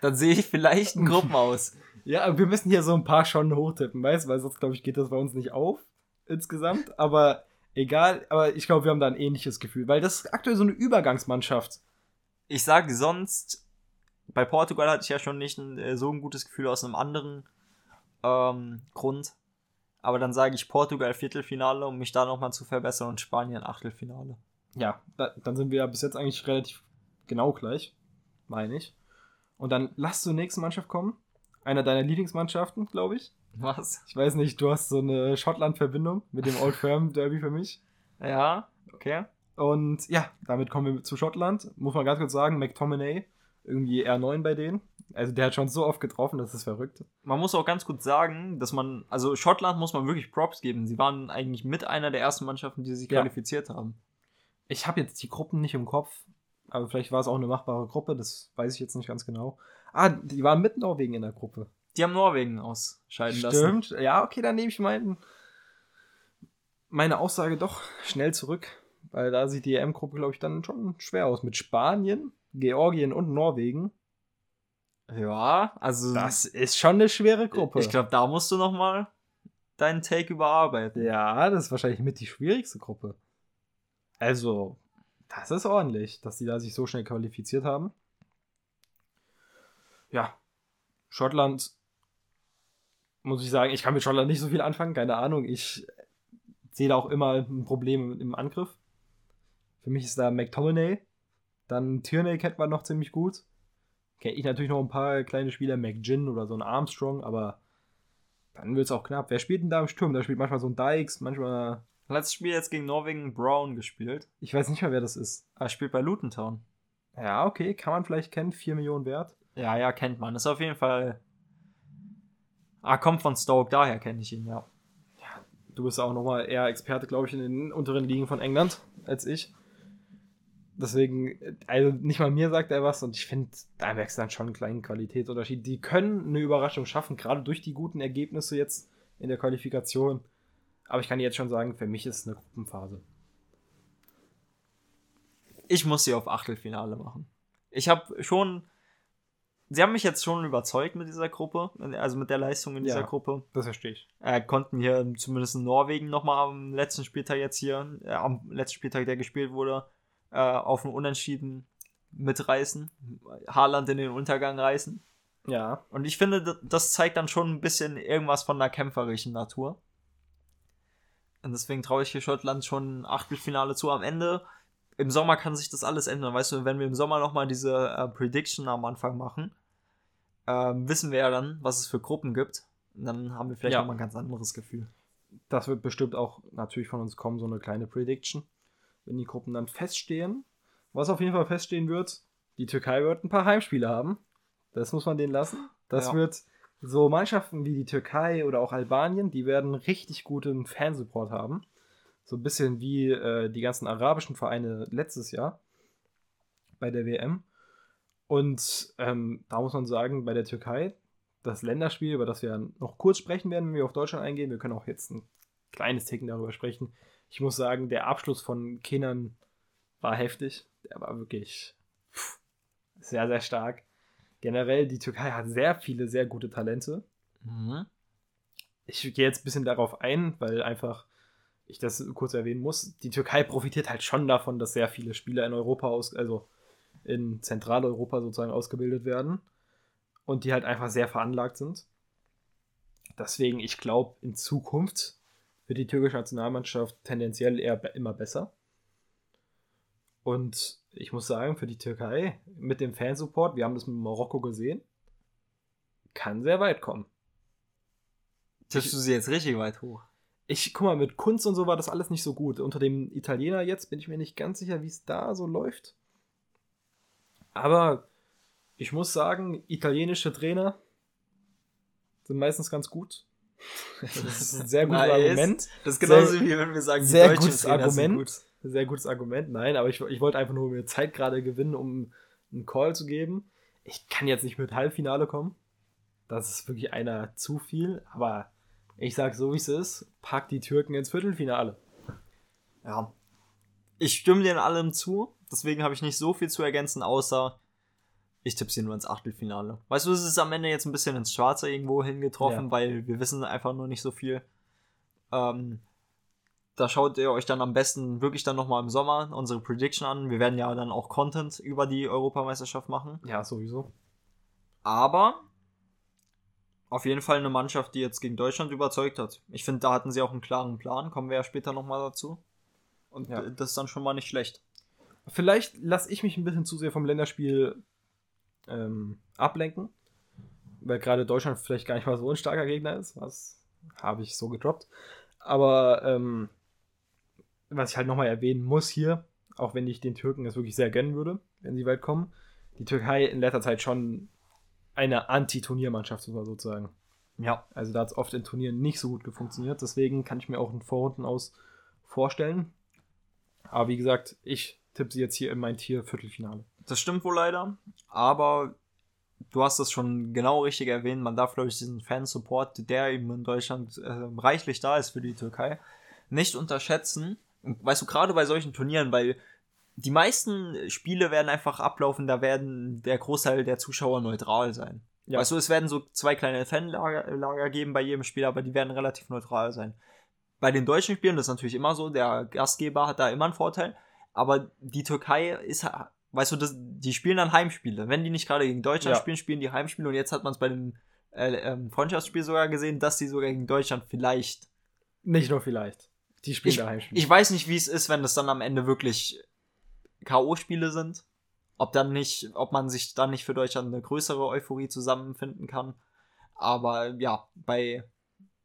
dann sehe ich vielleicht einen Gruppen aus. Ja, wir müssen hier so ein paar schon hochtippen, weißt du, weil sonst, glaube ich, geht das bei uns nicht auf insgesamt. Aber egal, aber ich glaube, wir haben da ein ähnliches Gefühl, weil das ist aktuell so eine Übergangsmannschaft. Ich sage sonst, bei Portugal hatte ich ja schon nicht ein, äh, so ein gutes Gefühl aus einem anderen ähm, Grund. Aber dann sage ich Portugal Viertelfinale, um mich da nochmal zu verbessern und Spanien Achtelfinale. Ja, da, dann sind wir ja bis jetzt eigentlich relativ genau gleich, meine ich. Und dann lass zur nächsten Mannschaft kommen. Einer deiner Lieblingsmannschaften, glaube ich. Was? Ich weiß nicht, du hast so eine Schottland-Verbindung mit dem Old Firm Derby für mich. Ja, okay. Und ja, damit kommen wir zu Schottland. Muss man ganz kurz sagen, McTominay, irgendwie R9 bei denen. Also der hat schon so oft getroffen, das ist verrückt. Man muss auch ganz gut sagen, dass man, also Schottland muss man wirklich Props geben. Sie waren eigentlich mit einer der ersten Mannschaften, die sich ja. qualifiziert haben. Ich habe jetzt die Gruppen nicht im Kopf, aber vielleicht war es auch eine machbare Gruppe, das weiß ich jetzt nicht ganz genau. Ah, die waren mit Norwegen in der Gruppe. Die haben Norwegen ausscheiden Stimmt. lassen. Stimmt, ja, okay, dann nehme ich meinen, meine Aussage doch schnell zurück, weil da sieht die EM-Gruppe, glaube ich, dann schon schwer aus. Mit Spanien, Georgien und Norwegen. Ja, also. Das ist schon eine schwere Gruppe. Ich glaube, da musst du nochmal deinen Take überarbeiten. Ja, das ist wahrscheinlich mit die schwierigste Gruppe. Also, das ist ordentlich, dass die da sich so schnell qualifiziert haben. Ja, Schottland, muss ich sagen, ich kann mit Schottland nicht so viel anfangen, keine Ahnung. Ich sehe da auch immer ein Problem im Angriff. Für mich ist da McTominay. Dann Tierney kennt man noch ziemlich gut kenne ich natürlich noch ein paar kleine Spieler, McGinn oder so ein Armstrong, aber dann wird es auch knapp. Wer spielt denn da im Sturm? Da spielt manchmal so ein Dykes, manchmal. Letztes Spiel jetzt gegen Norwegen Brown gespielt. Ich weiß nicht mehr, wer das ist. Er spielt bei Luton Town. Ja, okay, kann man vielleicht kennen. 4 Millionen wert. Ja, ja, kennt man. Ist auf jeden Fall. Ah, kommt von Stoke, daher kenne ich ihn, ja. Ja, du bist auch nochmal eher Experte, glaube ich, in den unteren Ligen von England als ich. Deswegen, also nicht mal mir sagt er was und ich finde, da merkst du dann schon einen kleinen Qualitätsunterschied. Die können eine Überraschung schaffen, gerade durch die guten Ergebnisse jetzt in der Qualifikation. Aber ich kann jetzt schon sagen, für mich ist es eine Gruppenphase. Ich muss sie auf Achtelfinale machen. Ich habe schon. Sie haben mich jetzt schon überzeugt mit dieser Gruppe, also mit der Leistung in dieser ja, Gruppe. Das verstehe ich. Äh, konnten hier zumindest in Norwegen nochmal am letzten Spieltag jetzt hier, äh, am letzten Spieltag, der gespielt wurde, äh, auf ein Unentschieden mitreißen, Haaland in den Untergang reißen. Ja. Und ich finde, das zeigt dann schon ein bisschen irgendwas von der kämpferischen Natur. Und deswegen traue ich hier Schottland schon ein Achtelfinale zu. Am Ende, im Sommer kann sich das alles ändern. Weißt du, wenn wir im Sommer nochmal diese äh, Prediction am Anfang machen, äh, wissen wir ja dann, was es für Gruppen gibt. Und dann haben wir vielleicht ja. nochmal ein ganz anderes Gefühl. Das wird bestimmt auch natürlich von uns kommen, so eine kleine Prediction wenn die Gruppen dann feststehen. Was auf jeden Fall feststehen wird, die Türkei wird ein paar Heimspiele haben. Das muss man denen lassen. Das ja. wird so Mannschaften wie die Türkei oder auch Albanien, die werden richtig guten Fansupport haben. So ein bisschen wie äh, die ganzen arabischen Vereine letztes Jahr bei der WM. Und ähm, da muss man sagen, bei der Türkei, das Länderspiel, über das wir noch kurz sprechen werden, wenn wir auf Deutschland eingehen, wir können auch jetzt ein kleines Ticken darüber sprechen. Ich muss sagen, der Abschluss von Kindern war heftig. Der war wirklich sehr, sehr stark. Generell, die Türkei hat sehr viele, sehr gute Talente. Mhm. Ich gehe jetzt ein bisschen darauf ein, weil einfach ich das kurz erwähnen muss. Die Türkei profitiert halt schon davon, dass sehr viele Spieler in Europa aus, also in Zentraleuropa sozusagen ausgebildet werden und die halt einfach sehr veranlagt sind. Deswegen, ich glaube, in Zukunft wird die türkische Nationalmannschaft tendenziell eher immer besser. Und ich muss sagen, für die Türkei mit dem Fansupport, wir haben das mit Marokko gesehen, kann sehr weit kommen. Tippst du sie jetzt richtig weit hoch? Ich, guck mal, mit Kunst und so war das alles nicht so gut. Unter dem Italiener jetzt bin ich mir nicht ganz sicher, wie es da so läuft. Aber ich muss sagen, italienische Trainer sind meistens ganz gut. Das ist ein sehr gutes nice. Argument. Das ist genauso sehr, wie wenn wir sagen, sehr gutes Argument. Gut. Sehr gutes Argument. Nein, aber ich, ich wollte einfach nur mir Zeit gerade gewinnen, um einen Call zu geben. Ich kann jetzt nicht mit Halbfinale kommen. Das ist wirklich einer zu viel. Aber ich sag so, wie es ist. Pack die Türken ins Viertelfinale. Ja. Ich stimme dir in allem zu. Deswegen habe ich nicht so viel zu ergänzen, außer ich tippe sie nur ins Achtelfinale. Weißt du, es ist am Ende jetzt ein bisschen ins Schwarze irgendwo hingetroffen, ja. weil wir wissen einfach nur nicht so viel. Ähm, da schaut ihr euch dann am besten wirklich dann nochmal im Sommer unsere Prediction an. Wir werden ja dann auch Content über die Europameisterschaft machen. Ja, sowieso. Aber auf jeden Fall eine Mannschaft, die jetzt gegen Deutschland überzeugt hat. Ich finde, da hatten sie auch einen klaren Plan. Kommen wir ja später nochmal dazu. Und ja. das ist dann schon mal nicht schlecht. Vielleicht lasse ich mich ein bisschen zu sehr vom Länderspiel ähm, ablenken, weil gerade Deutschland vielleicht gar nicht mal so ein starker Gegner ist. Was habe ich so gedroppt. Aber ähm, was ich halt nochmal erwähnen muss hier, auch wenn ich den Türken das wirklich sehr gönnen würde, wenn sie weit kommen, die Türkei in letzter Zeit schon eine Anti-Turniermannschaft sozusagen. Ja. Also da hat es oft in Turnieren nicht so gut funktioniert. Deswegen kann ich mir auch einen Vorrunden aus vorstellen. Aber wie gesagt, ich tippe sie jetzt hier in mein Tier Viertelfinale. Das stimmt wohl leider. Aber du hast das schon genau richtig erwähnt. Man darf, glaube ich, diesen Fansupport, der eben in Deutschland äh, reichlich da ist für die Türkei, nicht unterschätzen. Weißt du, gerade bei solchen Turnieren, weil die meisten Spiele werden einfach ablaufen, da werden der Großteil der Zuschauer neutral sein. Ja. Weißt du, es werden so zwei kleine Fanlager Lager geben bei jedem Spiel, aber die werden relativ neutral sein. Bei den deutschen Spielen, das ist natürlich immer so, der Gastgeber hat da immer einen Vorteil, aber die Türkei ist, weißt du, das, die spielen dann Heimspiele. Wenn die nicht gerade gegen Deutschland ja. spielen, spielen die Heimspiele und jetzt hat man es bei dem äh, ähm, Freundschaftsspiel sogar gesehen, dass die sogar gegen Deutschland vielleicht. Nicht nur vielleicht. Die spielen ich, da Heimspiele. Ich weiß nicht, wie es ist, wenn das dann am Ende wirklich K.O.-Spiele sind. Ob dann nicht, ob man sich dann nicht für Deutschland eine größere Euphorie zusammenfinden kann. Aber ja, bei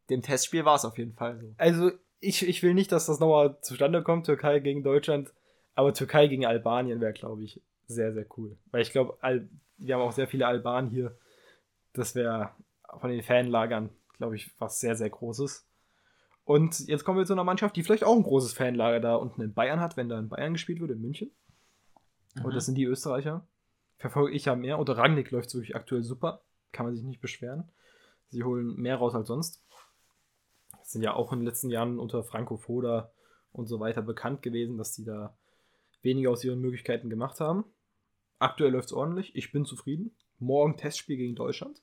dem Testspiel war es auf jeden Fall so. Also, ich, ich will nicht, dass das nochmal zustande kommt, Türkei gegen Deutschland. Aber Türkei gegen Albanien wäre, glaube ich, sehr, sehr cool. Weil ich glaube, wir haben auch sehr viele Albanen hier. Das wäre von den Fanlagern, glaube ich, was sehr, sehr Großes. Und jetzt kommen wir zu einer Mannschaft, die vielleicht auch ein großes Fanlager da unten in Bayern hat, wenn da in Bayern gespielt wird, in München. Mhm. Und das sind die Österreicher. Verfolge ich ja mehr. Unter Rangnick läuft es wirklich aktuell super. Kann man sich nicht beschweren. Sie holen mehr raus als sonst. Das sind ja auch in den letzten Jahren unter Franco Foda und so weiter bekannt gewesen, dass die da weniger aus ihren Möglichkeiten gemacht haben. Aktuell läuft es ordentlich. Ich bin zufrieden. Morgen Testspiel gegen Deutschland.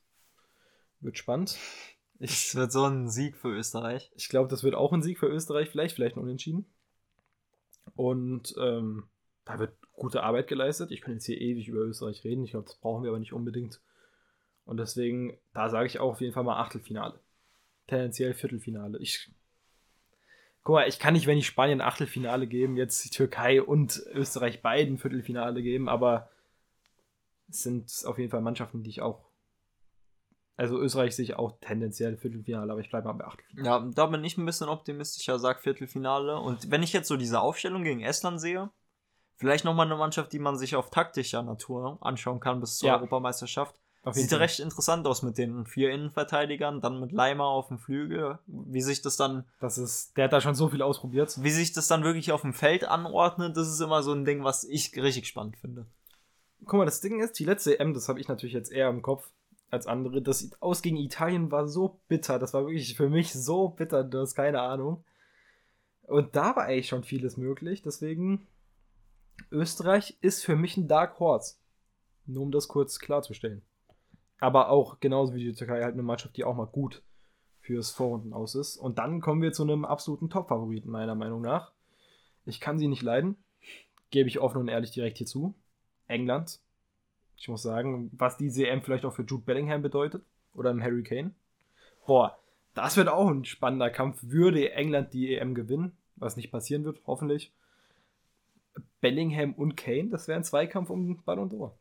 Wird spannend. Es wird so ein Sieg für Österreich. Ich glaube, das wird auch ein Sieg für Österreich, vielleicht, vielleicht ein Unentschieden. Und ähm, da wird gute Arbeit geleistet. Ich kann jetzt hier ewig über Österreich reden. Ich glaube, das brauchen wir aber nicht unbedingt. Und deswegen, da sage ich auch auf jeden Fall mal Achtelfinale. Tendenziell Viertelfinale. Ich Guck mal, ich kann nicht, wenn ich Spanien Achtelfinale geben, jetzt die Türkei und Österreich beiden Viertelfinale geben, aber es sind auf jeden Fall Mannschaften, die ich auch. Also Österreich sehe ich auch tendenziell Viertelfinale, aber ich bleibe mal bei Achtelfinale. Ja, da bin ich ein bisschen optimistischer, sag Viertelfinale. Und wenn ich jetzt so diese Aufstellung gegen Estland sehe, vielleicht nochmal eine Mannschaft, die man sich auf taktischer Natur anschauen kann bis zur ja. Europameisterschaft. Sieht Fall. recht interessant aus mit den vier Innenverteidigern, dann mit Leimer auf dem Flügel, wie sich das dann. Das ist, der hat da schon so viel ausprobiert. Wie sich das dann wirklich auf dem Feld anordnet, das ist immer so ein Ding, was ich richtig spannend finde. guck mal, das Ding ist, die letzte EM, das habe ich natürlich jetzt eher im Kopf als andere. Das Aus gegen Italien war so bitter. Das war wirklich für mich so bitter, du hast keine Ahnung. Und da war eigentlich schon vieles möglich. Deswegen, Österreich ist für mich ein Dark Horse. Nur um das kurz klarzustellen. Aber auch genauso wie die Türkei halt eine Mannschaft, die auch mal gut fürs Vorrunden aus ist. Und dann kommen wir zu einem absoluten Top-Favoriten, meiner Meinung nach. Ich kann sie nicht leiden. Gebe ich offen und ehrlich direkt hier zu. England. Ich muss sagen, was die CM vielleicht auch für Jude Bellingham bedeutet. Oder im Harry Kane. Boah, das wird auch ein spannender Kampf. Würde England die EM gewinnen, was nicht passieren wird, hoffentlich. Bellingham und Kane, das wäre ein Zweikampf um Ballon d'Or.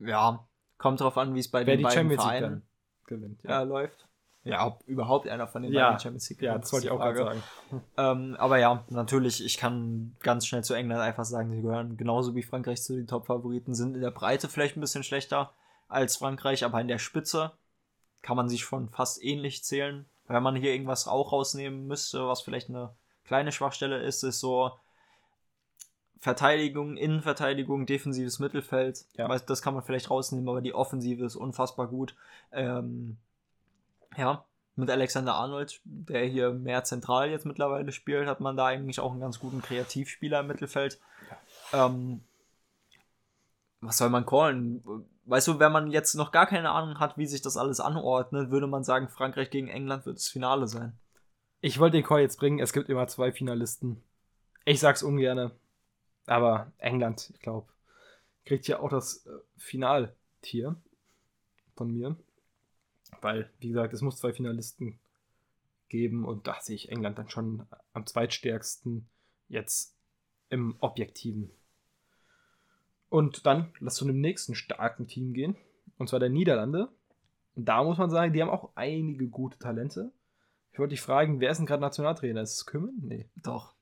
Ja, kommt drauf an, wie es bei Wer den beiden Champions Vereinen gewinnt. Ja. ja. läuft. Ja, ob überhaupt einer von den ja. beiden Champions League Ja, das wollte ich auch gerade sagen. Ähm, aber ja, natürlich, ich kann ganz schnell zu England einfach sagen, sie gehören genauso wie Frankreich zu den Top-Favoriten, sind in der Breite vielleicht ein bisschen schlechter als Frankreich, aber in der Spitze kann man sich schon fast ähnlich zählen. Wenn man hier irgendwas auch rausnehmen müsste, was vielleicht eine kleine Schwachstelle ist, ist so Verteidigung, Innenverteidigung, defensives Mittelfeld. Ja. Das kann man vielleicht rausnehmen, aber die Offensive ist unfassbar gut. Ähm, ja, mit Alexander Arnold, der hier mehr zentral jetzt mittlerweile spielt, hat man da eigentlich auch einen ganz guten Kreativspieler im Mittelfeld. Ja. Ähm, was soll man callen? Weißt du, wenn man jetzt noch gar keine Ahnung hat, wie sich das alles anordnet, würde man sagen, Frankreich gegen England wird das Finale sein. Ich wollte den Call jetzt bringen, es gibt immer zwei Finalisten. Ich sag's ungerne. Aber England, ich glaube, kriegt ja auch das äh, Finaltier von mir. Weil, wie gesagt, es muss zwei Finalisten geben und da sehe ich England dann schon am zweitstärksten jetzt im Objektiven. Und dann lass zu einem nächsten starken Team gehen. Und zwar der Niederlande. Und da muss man sagen, die haben auch einige gute Talente. Ich wollte dich fragen, wer ist denn gerade Nationaltrainer? Ist es Kümmen? Nee. Doch.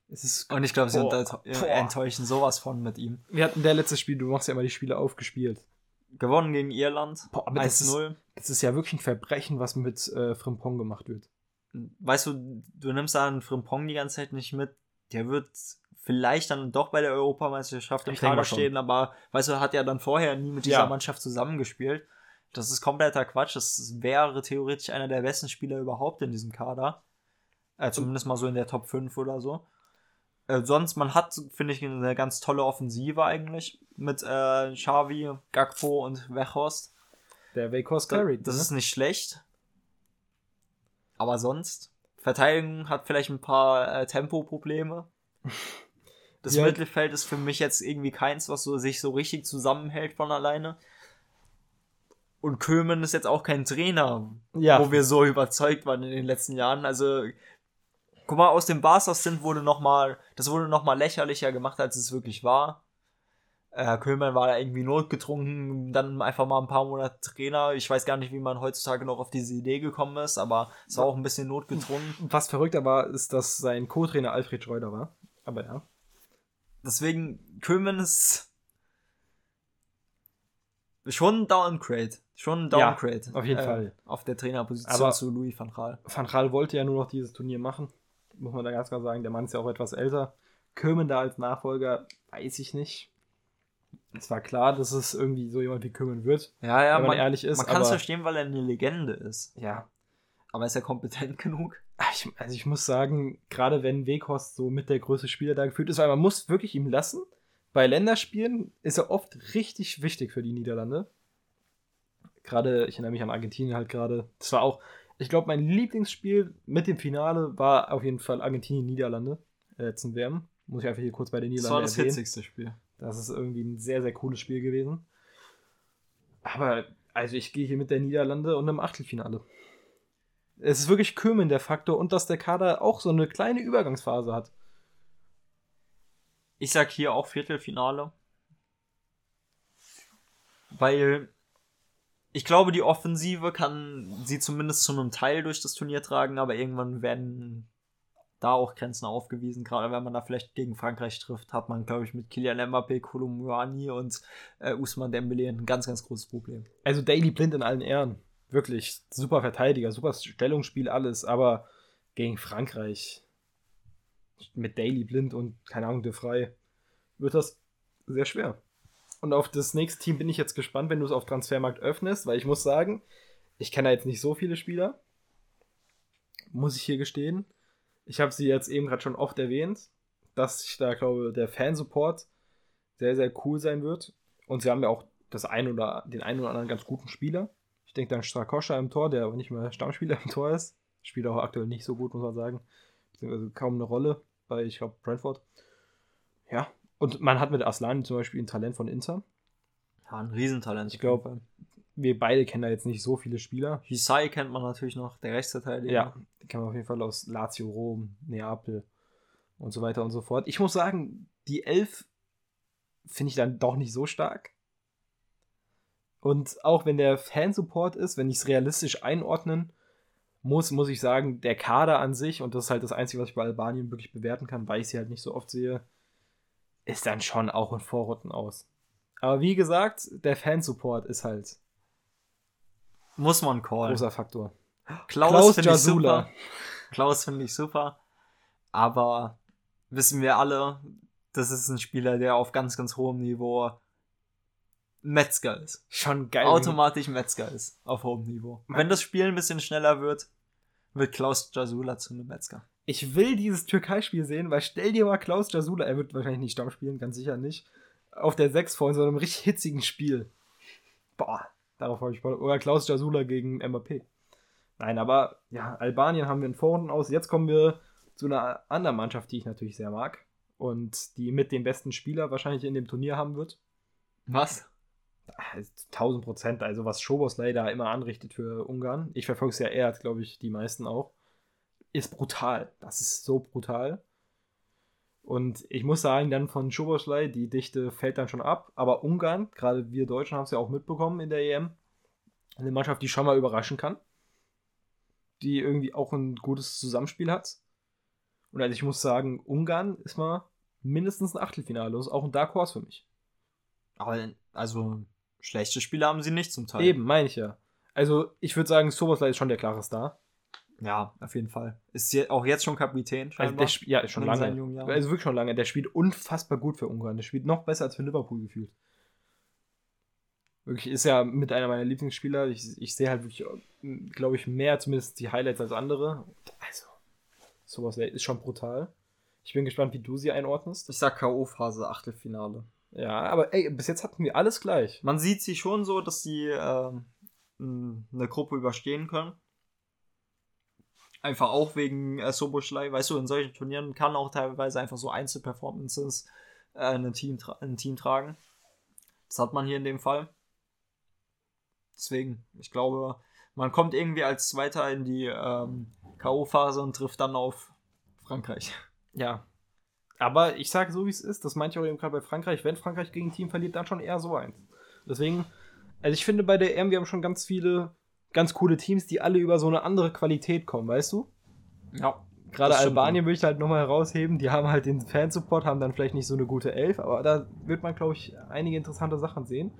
Und ich glaube, sie boah, enttäuschen sowas von mit ihm. Wir hatten der letzte Spiel, du machst ja immer die Spiele aufgespielt. Gewonnen gegen Irland. 1-0. Das, das, ist ja wirklich ein Verbrechen, was mit äh, Frimpong gemacht wird. Weißt du, du nimmst da einen Frimpong die ganze Zeit nicht mit. Der wird vielleicht dann doch bei der Europameisterschaft im Kader stehen, aber weißt du, hat ja dann vorher nie mit dieser ja. Mannschaft zusammengespielt. Das ist kompletter Quatsch. Das wäre theoretisch einer der besten Spieler überhaupt in diesem Kader. Äh, zumindest mal so in der Top 5 oder so. Äh, sonst, man hat, finde ich, eine ganz tolle Offensive eigentlich mit äh, Xavi, Gakpo und Wechhorst. Der Wechhorst carried. Das, das ne? ist nicht schlecht. Aber sonst, Verteidigung hat vielleicht ein paar äh, Tempoprobleme. Das ja. Mittelfeld ist für mich jetzt irgendwie keins, was so sich so richtig zusammenhält von alleine. Und Kömen ist jetzt auch kein Trainer, ja. wo wir so überzeugt waren in den letzten Jahren. Also Guck mal, aus dem Barsters sind wurde noch mal, das wurde noch mal lächerlicher gemacht, als es wirklich war. Herr äh, Köhlmann war da irgendwie notgetrunken, dann einfach mal ein paar Monate Trainer. Ich weiß gar nicht, wie man heutzutage noch auf diese Idee gekommen ist, aber es war auch ein bisschen notgedrungen. Was verrückter war, ist, dass sein Co-Trainer Alfred Schreuder war. Aber ja. Deswegen, Köhlmann ist schon ein Downgrade. Schon ein Downgrade. Ja, auf jeden äh, Fall. Auf der Trainerposition aber zu Louis van Gaal. Van Gaal wollte ja nur noch dieses Turnier machen muss man da ganz klar sagen. Der Mann ist ja auch etwas älter. Kömen da als Nachfolger, weiß ich nicht. Es war klar, dass es irgendwie so jemand wie Kömen wird. Ja, ja, wenn man, man ehrlich ist. Man kann es verstehen, weil er eine Legende ist. Ja. Aber ist er kompetent genug? Ich, also ich muss sagen, gerade wenn Weghorst so mit der größte Spieler da gefühlt ist, weil man muss wirklich ihm lassen. Bei Länderspielen ist er oft richtig wichtig für die Niederlande. Gerade, ich erinnere mich an Argentinien halt gerade. Das war auch, ich glaube, mein Lieblingsspiel mit dem Finale war auf jeden Fall Argentinien-Niederlande. Äh, letzten WM. Muss ich einfach hier kurz bei den Niederlanden Das war das hitzigste Spiel. Das ist irgendwie ein sehr, sehr cooles Spiel gewesen. Aber, also ich gehe hier mit der Niederlande und einem Achtelfinale. Es ist wirklich Kömen der Faktor und dass der Kader auch so eine kleine Übergangsphase hat. Ich sag hier auch Viertelfinale. Weil ich glaube, die Offensive kann sie zumindest zu einem Teil durch das Turnier tragen, aber irgendwann werden da auch Grenzen aufgewiesen. Gerade wenn man da vielleicht gegen Frankreich trifft, hat man, glaube ich, mit Kylian Mbappé, Kolomouani und äh, Usman Dembele ein ganz, ganz großes Problem. Also Daily Blind in allen Ehren. Wirklich super Verteidiger, super Stellungsspiel, alles, aber gegen Frankreich mit Daily Blind und keine Ahnung, De Frey wird das sehr schwer. Und auf das nächste Team bin ich jetzt gespannt, wenn du es auf Transfermarkt öffnest, weil ich muss sagen, ich kenne da jetzt nicht so viele Spieler. Muss ich hier gestehen. Ich habe sie jetzt eben gerade schon oft erwähnt, dass ich da glaube, der Fansupport sehr, sehr cool sein wird. Und sie haben ja auch das ein oder, den einen oder anderen ganz guten Spieler. Ich denke dann Strakoscha im Tor, der aber nicht mehr Stammspieler im Tor ist. Spielt auch aktuell nicht so gut, muss man sagen. Beziehungsweise kaum eine Rolle bei, ich glaube, Brentford. Ja. Und man hat mit Aslani zum Beispiel ein Talent von Inter. Ja, ein Riesentalent. Ich glaube, wir beide kennen da jetzt nicht so viele Spieler. Hisai kennt man natürlich noch, der Rechtsverteidiger. Ja, den kennen wir auf jeden Fall aus Lazio, Rom, Neapel und so weiter und so fort. Ich muss sagen, die Elf finde ich dann doch nicht so stark. Und auch wenn der Fansupport ist, wenn ich es realistisch einordnen muss, muss ich sagen, der Kader an sich, und das ist halt das Einzige, was ich bei Albanien wirklich bewerten kann, weil ich sie halt nicht so oft sehe, ist dann schon auch in Vorrunden aus. Aber wie gesagt, der Fansupport ist halt. Muss man callen. Großer Faktor. Klaus, Klaus finde ich super. Klaus finde ich super. Aber wissen wir alle, das ist ein Spieler, der auf ganz, ganz hohem Niveau Metzger ist. Schon geil. Automatisch Metzger ist auf hohem Niveau. Wenn das Spiel ein bisschen schneller wird, wird Klaus Jasula zu einem Metzger. Ich will dieses Türkei-Spiel sehen, weil stell dir mal Klaus Jasula, er wird wahrscheinlich nicht Stamm spielen, ganz sicher nicht, auf der 6 vor in so einem richtig hitzigen Spiel. Boah, darauf habe ich Bock. Oder Klaus Jasula gegen MAP. Nein, aber ja, Albanien haben wir in Vorrunden aus. Jetzt kommen wir zu einer anderen Mannschaft, die ich natürlich sehr mag und die mit dem besten Spieler wahrscheinlich in dem Turnier haben wird. Was? 1000 Prozent, also was Schoboslay da immer anrichtet für Ungarn. Ich verfolge es ja eher, glaube ich, die meisten auch. Ist brutal. Das ist so brutal. Und ich muss sagen, dann von Schoboslay, die Dichte fällt dann schon ab. Aber Ungarn, gerade wir Deutschen haben es ja auch mitbekommen in der EM, eine Mannschaft, die schon mal überraschen kann. Die irgendwie auch ein gutes Zusammenspiel hat. Und also ich muss sagen, Ungarn ist mal mindestens ein Achtelfinale. Das ist auch ein Dark Horse für mich. Aber also schlechte Spiele haben sie nicht zum Teil. Eben, meine ich ja. Also ich würde sagen, Soboslai ist schon der klare Star. Ja, auf jeden Fall. Ist auch jetzt schon Kapitän. Also der, ja, ist schon lange. Also wirklich schon lange. Der spielt unfassbar gut für Ungarn. Der spielt noch besser als für Liverpool gefühlt. Wirklich ist ja mit einer meiner Lieblingsspieler. Ich, ich sehe halt wirklich, glaube ich, mehr zumindest die Highlights als andere. Also, sowas ist schon brutal. Ich bin gespannt, wie du sie einordnest. Ich sag K.O.-Phase, Achtelfinale. Ja, aber ey, bis jetzt hatten wir alles gleich. Man sieht sie schon so, dass sie äh, eine Gruppe überstehen können. Einfach auch wegen äh, Soboschlei. Weißt du, in solchen Turnieren kann auch teilweise einfach so Einzelperformances äh, ein, Team ein Team tragen. Das hat man hier in dem Fall. Deswegen, ich glaube, man kommt irgendwie als Zweiter in die ähm, K.O.-Phase und trifft dann auf Frankreich. Ja, aber ich sage so, wie es ist, das meinte ich auch eben gerade bei Frankreich, wenn Frankreich gegen ein Team verliert, dann schon eher so eins. Deswegen, also ich finde bei der EM, wir haben schon ganz viele ganz coole Teams, die alle über so eine andere Qualität kommen, weißt du? Ja. Gerade Albanien würde ich halt nochmal herausheben, die haben halt den Fansupport, haben dann vielleicht nicht so eine gute Elf, aber da wird man, glaube ich, einige interessante Sachen sehen.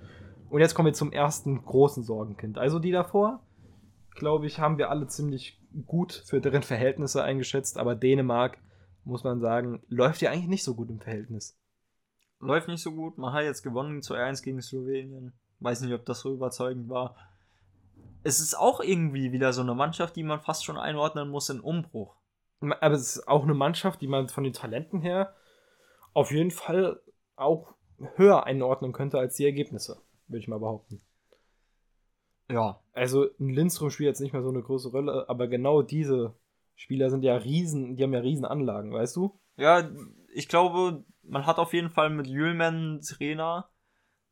Und jetzt kommen wir zum ersten großen Sorgenkind. Also die davor, glaube ich, haben wir alle ziemlich gut für deren Verhältnisse eingeschätzt, aber Dänemark muss man sagen, läuft ja eigentlich nicht so gut im Verhältnis. Läuft nicht so gut. Man hat jetzt gewonnen zu 1 gegen Slowenien. Weiß nicht, ob das so überzeugend war. Es ist auch irgendwie wieder so eine Mannschaft, die man fast schon einordnen muss in Umbruch. Aber es ist auch eine Mannschaft, die man von den Talenten her auf jeden Fall auch höher einordnen könnte als die Ergebnisse, würde ich mal behaupten. Ja. Also ein Lindström spielt jetzt nicht mehr so eine große Rolle, aber genau diese Spieler sind ja riesen, die haben ja riesen Anlagen, weißt du? Ja, ich glaube, man hat auf jeden Fall mit Jülman einen Trainer,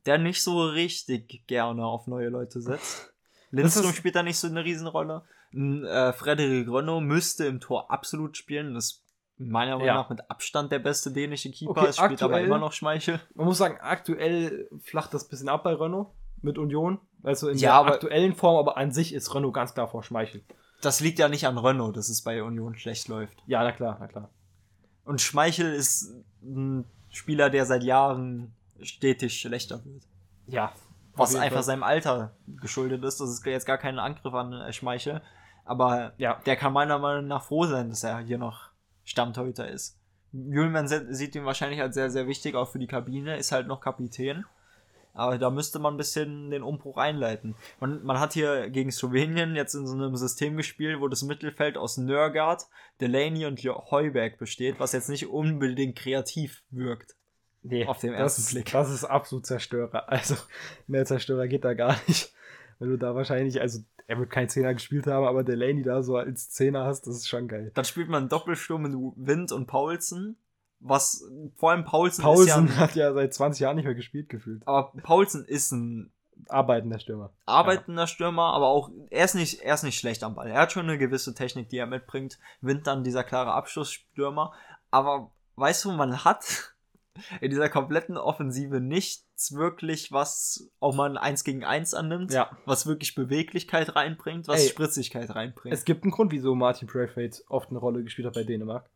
der nicht so richtig gerne auf neue Leute setzt. Lindström spielt da nicht so eine Riesenrolle. Äh, Frederik Renault müsste im Tor absolut spielen. Das ist meiner Meinung ja. nach mit Abstand der beste dänische Keeper. Okay, es spielt aktuell, aber immer noch Schmeichel. Man muss sagen, aktuell flacht das ein bisschen ab bei Renault mit Union. Also in ja, der aktuellen Form, aber an sich ist Renault ganz klar vor Schmeichel. Das liegt ja nicht an Renault, dass es bei Union schlecht läuft. Ja, na klar, na klar. Und Schmeichel ist ein Spieler, der seit Jahren stetig schlechter wird. Ja. Was einfach Fall. seinem Alter geschuldet ist. Das ist jetzt gar kein Angriff an Schmeichel. Aber ja. der kann meiner Meinung nach froh sein, dass er hier noch Stammtorhüter ist. Julman sieht ihn wahrscheinlich als sehr, sehr wichtig, auch für die Kabine, ist halt noch Kapitän. Aber da müsste man ein bisschen den Umbruch einleiten. Man, man hat hier gegen Slowenien jetzt in so einem System gespielt, wo das Mittelfeld aus Nörgard, Delaney und Heuberg besteht, was jetzt nicht unbedingt kreativ wirkt. Nee, auf den ersten das, Blick. Das ist absolut Zerstörer. Also, mehr Zerstörer geht da gar nicht. Wenn du da wahrscheinlich, also er wird kein Zehner gespielt haben, aber Delaney da so als Zehner hast, das ist schon geil. Dann spielt man Doppelsturm mit Wind und Paulsen was vor allem Paulsen, Paulsen ja hat ja seit 20 Jahren nicht mehr gespielt gefühlt. Aber Paulsen ist ein arbeitender Stürmer. Arbeitender ja. Stürmer, aber auch er ist nicht er ist nicht schlecht am Ball. Er hat schon eine gewisse Technik, die er mitbringt. Wind dann dieser klare Abschlussstürmer, aber weißt du, man hat in dieser kompletten Offensive nichts wirklich, was auch mal ein 1 gegen 1 annimmt, ja. was wirklich Beweglichkeit reinbringt, was Ey, Spritzigkeit reinbringt. Es gibt einen Grund, wieso Martin Braithwaite oft eine Rolle gespielt hat bei Dänemark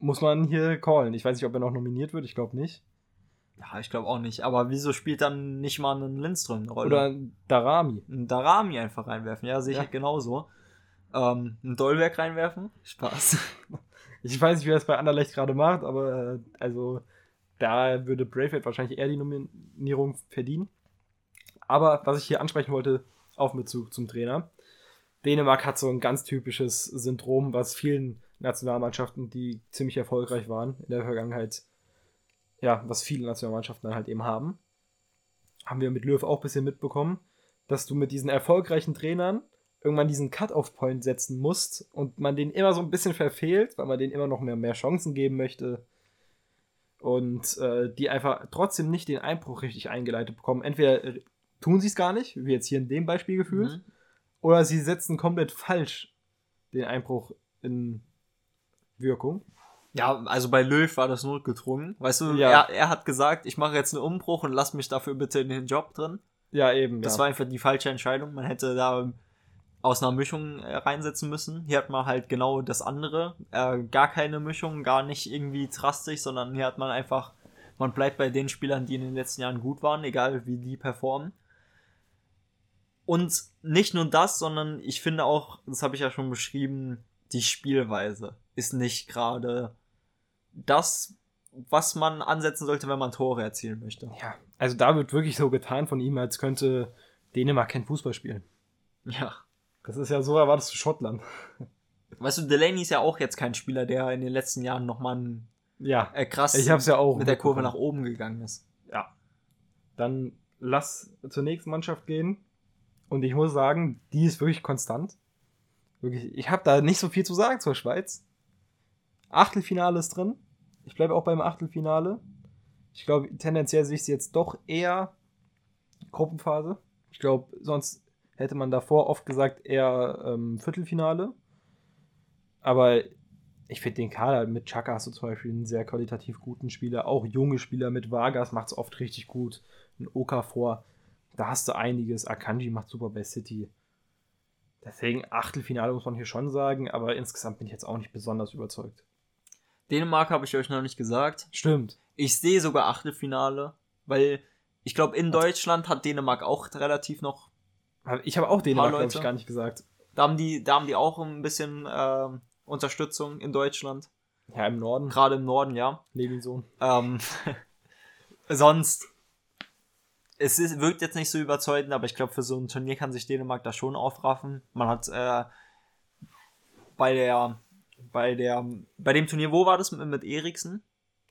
muss man hier callen. Ich weiß nicht, ob er noch nominiert wird, ich glaube nicht. Ja, ich glaube auch nicht. Aber wieso spielt dann nicht mal ein Lindström eine Rolle? Oder ein Darami. Ein Darami einfach reinwerfen, ja, sehe ich ja. genauso. Ähm, ein Dolberg reinwerfen? Spaß. ich weiß nicht, wie er es bei Anderlecht gerade macht, aber äh, also da würde Bravehead wahrscheinlich eher die Nominierung verdienen. Aber was ich hier ansprechen wollte, auf Bezug zum Trainer. Dänemark hat so ein ganz typisches Syndrom, was vielen Nationalmannschaften, die ziemlich erfolgreich waren in der Vergangenheit, ja, was viele Nationalmannschaften dann halt eben haben, haben wir mit Löw auch ein bisschen mitbekommen, dass du mit diesen erfolgreichen Trainern irgendwann diesen Cut-off-Point setzen musst und man den immer so ein bisschen verfehlt, weil man denen immer noch mehr, mehr Chancen geben möchte und äh, die einfach trotzdem nicht den Einbruch richtig eingeleitet bekommen. Entweder äh, tun sie es gar nicht, wie jetzt hier in dem Beispiel gefühlt, mhm. oder sie setzen komplett falsch den Einbruch in Wirkung. Ja, also bei Löw war das notgedrungen. Weißt du, ja. er, er hat gesagt, ich mache jetzt einen Umbruch und lass mich dafür bitte in den Job drin. Ja, eben. Das ja. war einfach die falsche Entscheidung. Man hätte da aus einer Mischung äh, reinsetzen müssen. Hier hat man halt genau das andere. Äh, gar keine Mischung, gar nicht irgendwie drastisch, sondern hier hat man einfach, man bleibt bei den Spielern, die in den letzten Jahren gut waren, egal wie die performen. Und nicht nur das, sondern ich finde auch, das habe ich ja schon beschrieben, die Spielweise ist nicht gerade das, was man ansetzen sollte, wenn man Tore erzielen möchte. Ja, also da wird wirklich so getan von ihm, als könnte Dänemark kein Fußball spielen. Ja. Das ist ja so, erwartest du Schottland. Weißt du, Delaney ist ja auch jetzt kein Spieler, der in den letzten Jahren nochmal ein ja, äh, krass ich hab's ja auch mit der Kurve nach oben gegangen ist. Ja. Dann lass zur nächsten Mannschaft gehen. Und ich muss sagen, die ist wirklich konstant. Wirklich, ich habe da nicht so viel zu sagen zur Schweiz. Achtelfinale ist drin. Ich bleibe auch beim Achtelfinale. Ich glaube, tendenziell sehe ich sie jetzt doch eher Gruppenphase. Ich glaube, sonst hätte man davor oft gesagt eher ähm, Viertelfinale. Aber ich finde den Kader mit Chaka hast du zum Beispiel einen sehr qualitativ guten Spieler. Auch junge Spieler mit Vargas macht es oft richtig gut. Ein Oka vor. Da hast du einiges. Akanji macht super bei City. Deswegen Achtelfinale muss man hier schon sagen, aber insgesamt bin ich jetzt auch nicht besonders überzeugt. Dänemark habe ich euch noch nicht gesagt. Stimmt. Ich sehe sogar Achtelfinale, weil ich glaube, in Deutschland hat Dänemark auch relativ noch. Ich habe auch Dänemark, glaube ich, gar nicht gesagt. Da haben die, da haben die auch ein bisschen äh, Unterstützung in Deutschland. Ja, im Norden. Gerade im Norden, ja. Levinson. Ähm, sonst es ist, wirkt jetzt nicht so überzeugend, aber ich glaube, für so ein Turnier kann sich Dänemark da schon aufraffen. Man hat äh, bei der, bei der, bei dem Turnier, wo war das mit, mit Eriksen?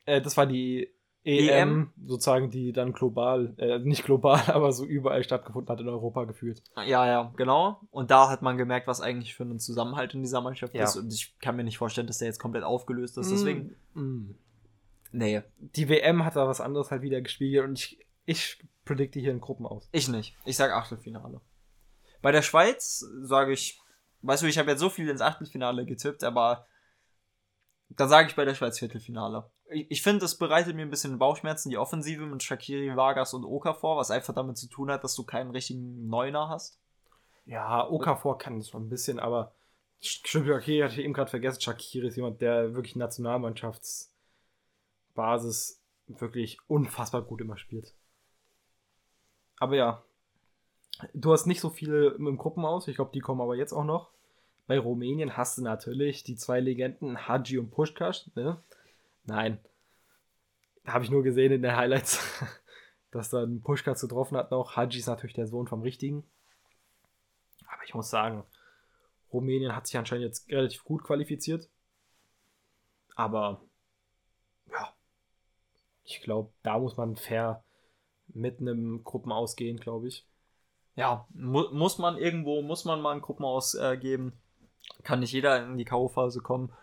Äh, das war die EM, EM, sozusagen, die dann global, äh, nicht global, aber so überall stattgefunden hat in Europa gefühlt. Ja, ja, genau. Und da hat man gemerkt, was eigentlich für einen Zusammenhalt in dieser Mannschaft ja. ist. Und ich kann mir nicht vorstellen, dass der jetzt komplett aufgelöst ist. Deswegen. Mm, mm. Nee. Die WM hat da was anderes halt wieder gespiegelt und ich, ich predikte hier in Gruppen aus. Ich nicht. Ich sage Achtelfinale. Bei der Schweiz sage ich, weißt du, ich habe jetzt so viel ins Achtelfinale getippt, aber da sage ich bei der Schweiz Viertelfinale. Ich, finde, es bereitet mir ein bisschen Bauchschmerzen, die Offensive mit Shakiri, Vargas und Okafor, was einfach damit zu tun hat, dass du keinen richtigen Neuner hast. Ja, Okafor kann das schon ein bisschen, aber stimmt, Shakiri hatte ich eben gerade vergessen. Shakiri ist jemand, der wirklich Nationalmannschaftsbasis wirklich unfassbar gut immer spielt. Aber ja, du hast nicht so viele im Gruppen aus. Ich glaube, die kommen aber jetzt auch noch. Bei Rumänien hast du natürlich die zwei Legenden Haji und Pushkash. Ne? Nein. Habe ich nur gesehen in den Highlights, dass dann Pushkatz getroffen hat noch. Haji ist natürlich der Sohn vom Richtigen. Aber ich muss sagen, Rumänien hat sich anscheinend jetzt relativ gut qualifiziert. Aber ja, ich glaube, da muss man fair mit einem Gruppen ausgehen, glaube ich. Ja, mu muss man irgendwo, muss man mal ein Gruppen ausgeben. Äh, Kann nicht jeder in die K.O.-Phase kommen.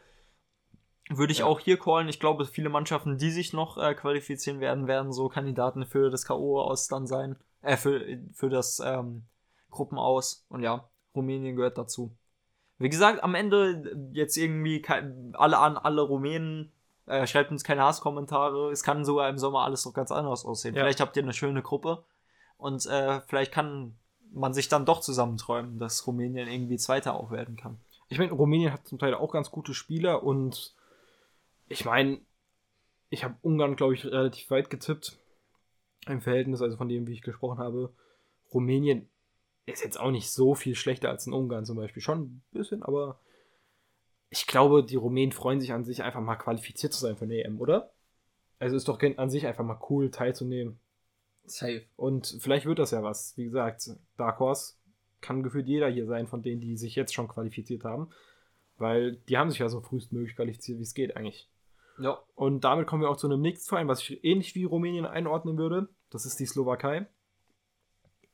Würde ich ja. auch hier callen. Ich glaube, viele Mannschaften, die sich noch äh, qualifizieren werden, werden so Kandidaten für das K.O. aus dann sein. Äh, für, für das ähm, Gruppen aus. Und ja, Rumänien gehört dazu. Wie gesagt, am Ende jetzt irgendwie alle an alle Rumänen äh, schreibt uns keine Hasskommentare. Es kann sogar im Sommer alles noch ganz anders aussehen. Ja. Vielleicht habt ihr eine schöne Gruppe und äh, vielleicht kann man sich dann doch zusammenträumen, dass Rumänien irgendwie Zweiter auch werden kann. Ich meine, Rumänien hat zum Teil auch ganz gute Spieler und ich meine, ich habe Ungarn, glaube ich, relativ weit getippt im Verhältnis, also von dem, wie ich gesprochen habe. Rumänien ist jetzt auch nicht so viel schlechter als in Ungarn zum Beispiel. Schon ein bisschen, aber ich glaube, die Rumänen freuen sich an sich einfach mal qualifiziert zu sein für eine EM, oder? Also ist doch an sich einfach mal cool teilzunehmen. Safe. Und vielleicht wird das ja was. Wie gesagt, Dark Horse kann gefühlt jeder hier sein von denen, die sich jetzt schon qualifiziert haben. Weil die haben sich ja so frühestmöglich qualifiziert, wie es geht eigentlich. Ja. Und damit kommen wir auch zu einem nächsten Verein, was ich ähnlich wie Rumänien einordnen würde. Das ist die Slowakei.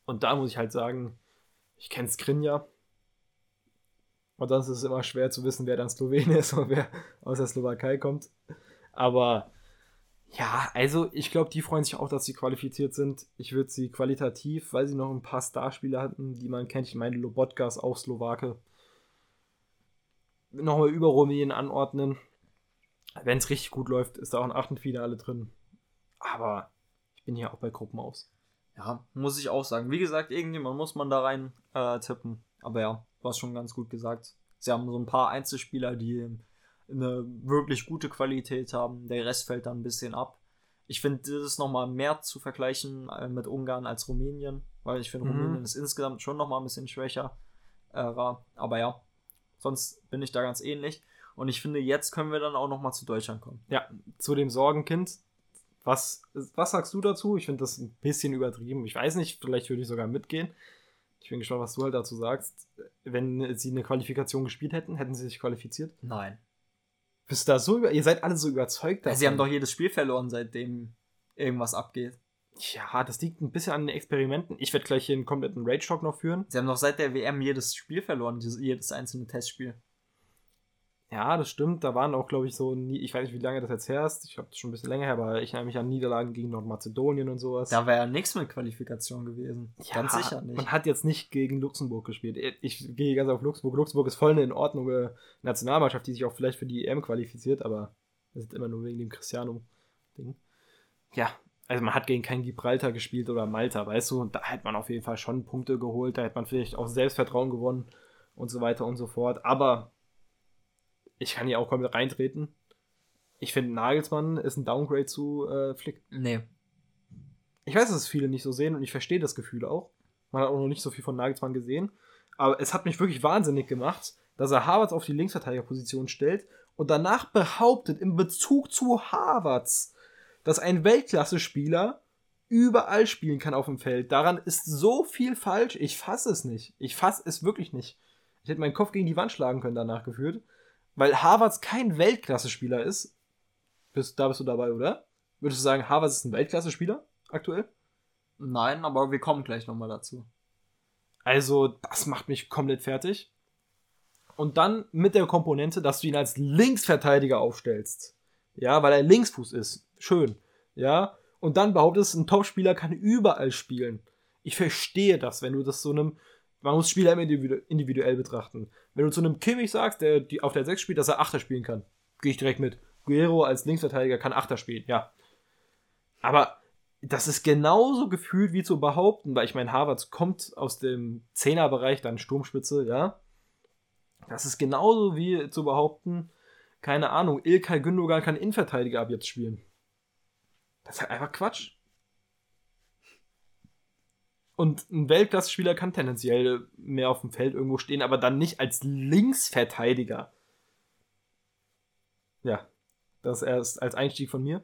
Und da muss ich halt sagen, ich kenne Skrinja. Und dann ist es immer schwer zu wissen, wer dann Slowenien ist und wer aus der Slowakei kommt. Aber ja, also ich glaube, die freuen sich auch, dass sie qualifiziert sind. Ich würde sie qualitativ, weil sie noch ein paar Starspieler hatten, die man kennt. Ich meine, Lobotka ist auch Slowake. Nochmal über Rumänien anordnen wenn es richtig gut läuft, ist da auch ein Achtelfinale drin. Aber ich bin hier auch bei Gruppen aus. Ja, muss ich auch sagen. Wie gesagt, irgendjemand muss man da rein äh, tippen. Aber ja, hast schon ganz gut gesagt. Sie haben so ein paar Einzelspieler, die eine wirklich gute Qualität haben. Der Rest fällt dann ein bisschen ab. Ich finde, das ist nochmal mehr zu vergleichen äh, mit Ungarn als Rumänien, weil ich finde, mhm. Rumänien ist insgesamt schon nochmal ein bisschen schwächer. Äh, aber ja, sonst bin ich da ganz ähnlich. Und ich finde, jetzt können wir dann auch nochmal zu Deutschland kommen. Ja, zu dem Sorgenkind. Was, was sagst du dazu? Ich finde das ein bisschen übertrieben. Ich weiß nicht, vielleicht würde ich sogar mitgehen. Ich bin gespannt, was du halt dazu sagst. Wenn sie eine Qualifikation gespielt hätten, hätten sie sich qualifiziert? Nein. Bist du da so über. Ihr seid alle so überzeugt davon. Sie haben doch jedes Spiel verloren, seitdem irgendwas abgeht. Ja, das liegt ein bisschen an den Experimenten. Ich werde gleich hier einen kompletten Rage-Talk noch führen. Sie haben doch seit der WM jedes Spiel verloren, jedes einzelne Testspiel. Ja, das stimmt. Da waren auch, glaube ich, so, ich weiß nicht, wie lange das jetzt her ist. Ich habe das schon ein bisschen länger her, aber ich erinnere mich an Niederlagen gegen Nordmazedonien und sowas. Da wäre ja nichts mit Qualifikation gewesen. Ja, ganz sicher nicht. Man hat jetzt nicht gegen Luxemburg gespielt. Ich gehe ganz auf Luxemburg. Luxemburg ist voll eine in Ordnung äh, Nationalmannschaft, die sich auch vielleicht für die EM qualifiziert, aber das ist immer nur wegen dem Cristiano-Ding. Ja, also man hat gegen kein Gibraltar gespielt oder Malta, weißt du, und da hätte man auf jeden Fall schon Punkte geholt, da hätte man vielleicht auch Selbstvertrauen gewonnen und so weiter und so fort. Aber ich kann hier auch komplett reintreten. Ich finde, Nagelsmann ist ein Downgrade zu äh, Flick. Nee. Ich weiß, dass es viele nicht so sehen und ich verstehe das Gefühl auch. Man hat auch noch nicht so viel von Nagelsmann gesehen. Aber es hat mich wirklich wahnsinnig gemacht, dass er Harvards auf die Linksverteidigerposition stellt und danach behauptet, in Bezug zu Harvards, dass ein Weltklasse-Spieler überall spielen kann auf dem Feld. Daran ist so viel falsch. Ich fasse es nicht. Ich fasse es wirklich nicht. Ich hätte meinen Kopf gegen die Wand schlagen können danach geführt. Weil Harvards kein Weltklasse-Spieler ist. Bist, da bist du dabei, oder? Würdest du sagen, Harvards ist ein Weltklasse-Spieler aktuell? Nein, aber wir kommen gleich nochmal dazu. Also, das macht mich komplett fertig. Und dann mit der Komponente, dass du ihn als Linksverteidiger aufstellst. Ja, weil er Linksfuß ist. Schön. Ja. Und dann behauptest, ein Topspieler kann überall spielen. Ich verstehe das, wenn du das so einem man muss Spieler individuell betrachten. Wenn du zu einem Kimmich sagst, der die auf der 6 spielt, dass er Achter spielen kann, gehe ich direkt mit. Guerrero als Linksverteidiger kann Achter spielen, ja. Aber das ist genauso gefühlt wie zu behaupten, weil ich meine, Harvards kommt aus dem Zehnerbereich, dann Sturmspitze, ja. Das ist genauso wie zu behaupten, keine Ahnung, Ilkay Gündogan kann Innenverteidiger ab jetzt spielen. Das ist halt einfach Quatsch. Und ein Weltklasse-Spieler kann tendenziell mehr auf dem Feld irgendwo stehen, aber dann nicht als Linksverteidiger. Ja. Das erst als Einstieg von mir.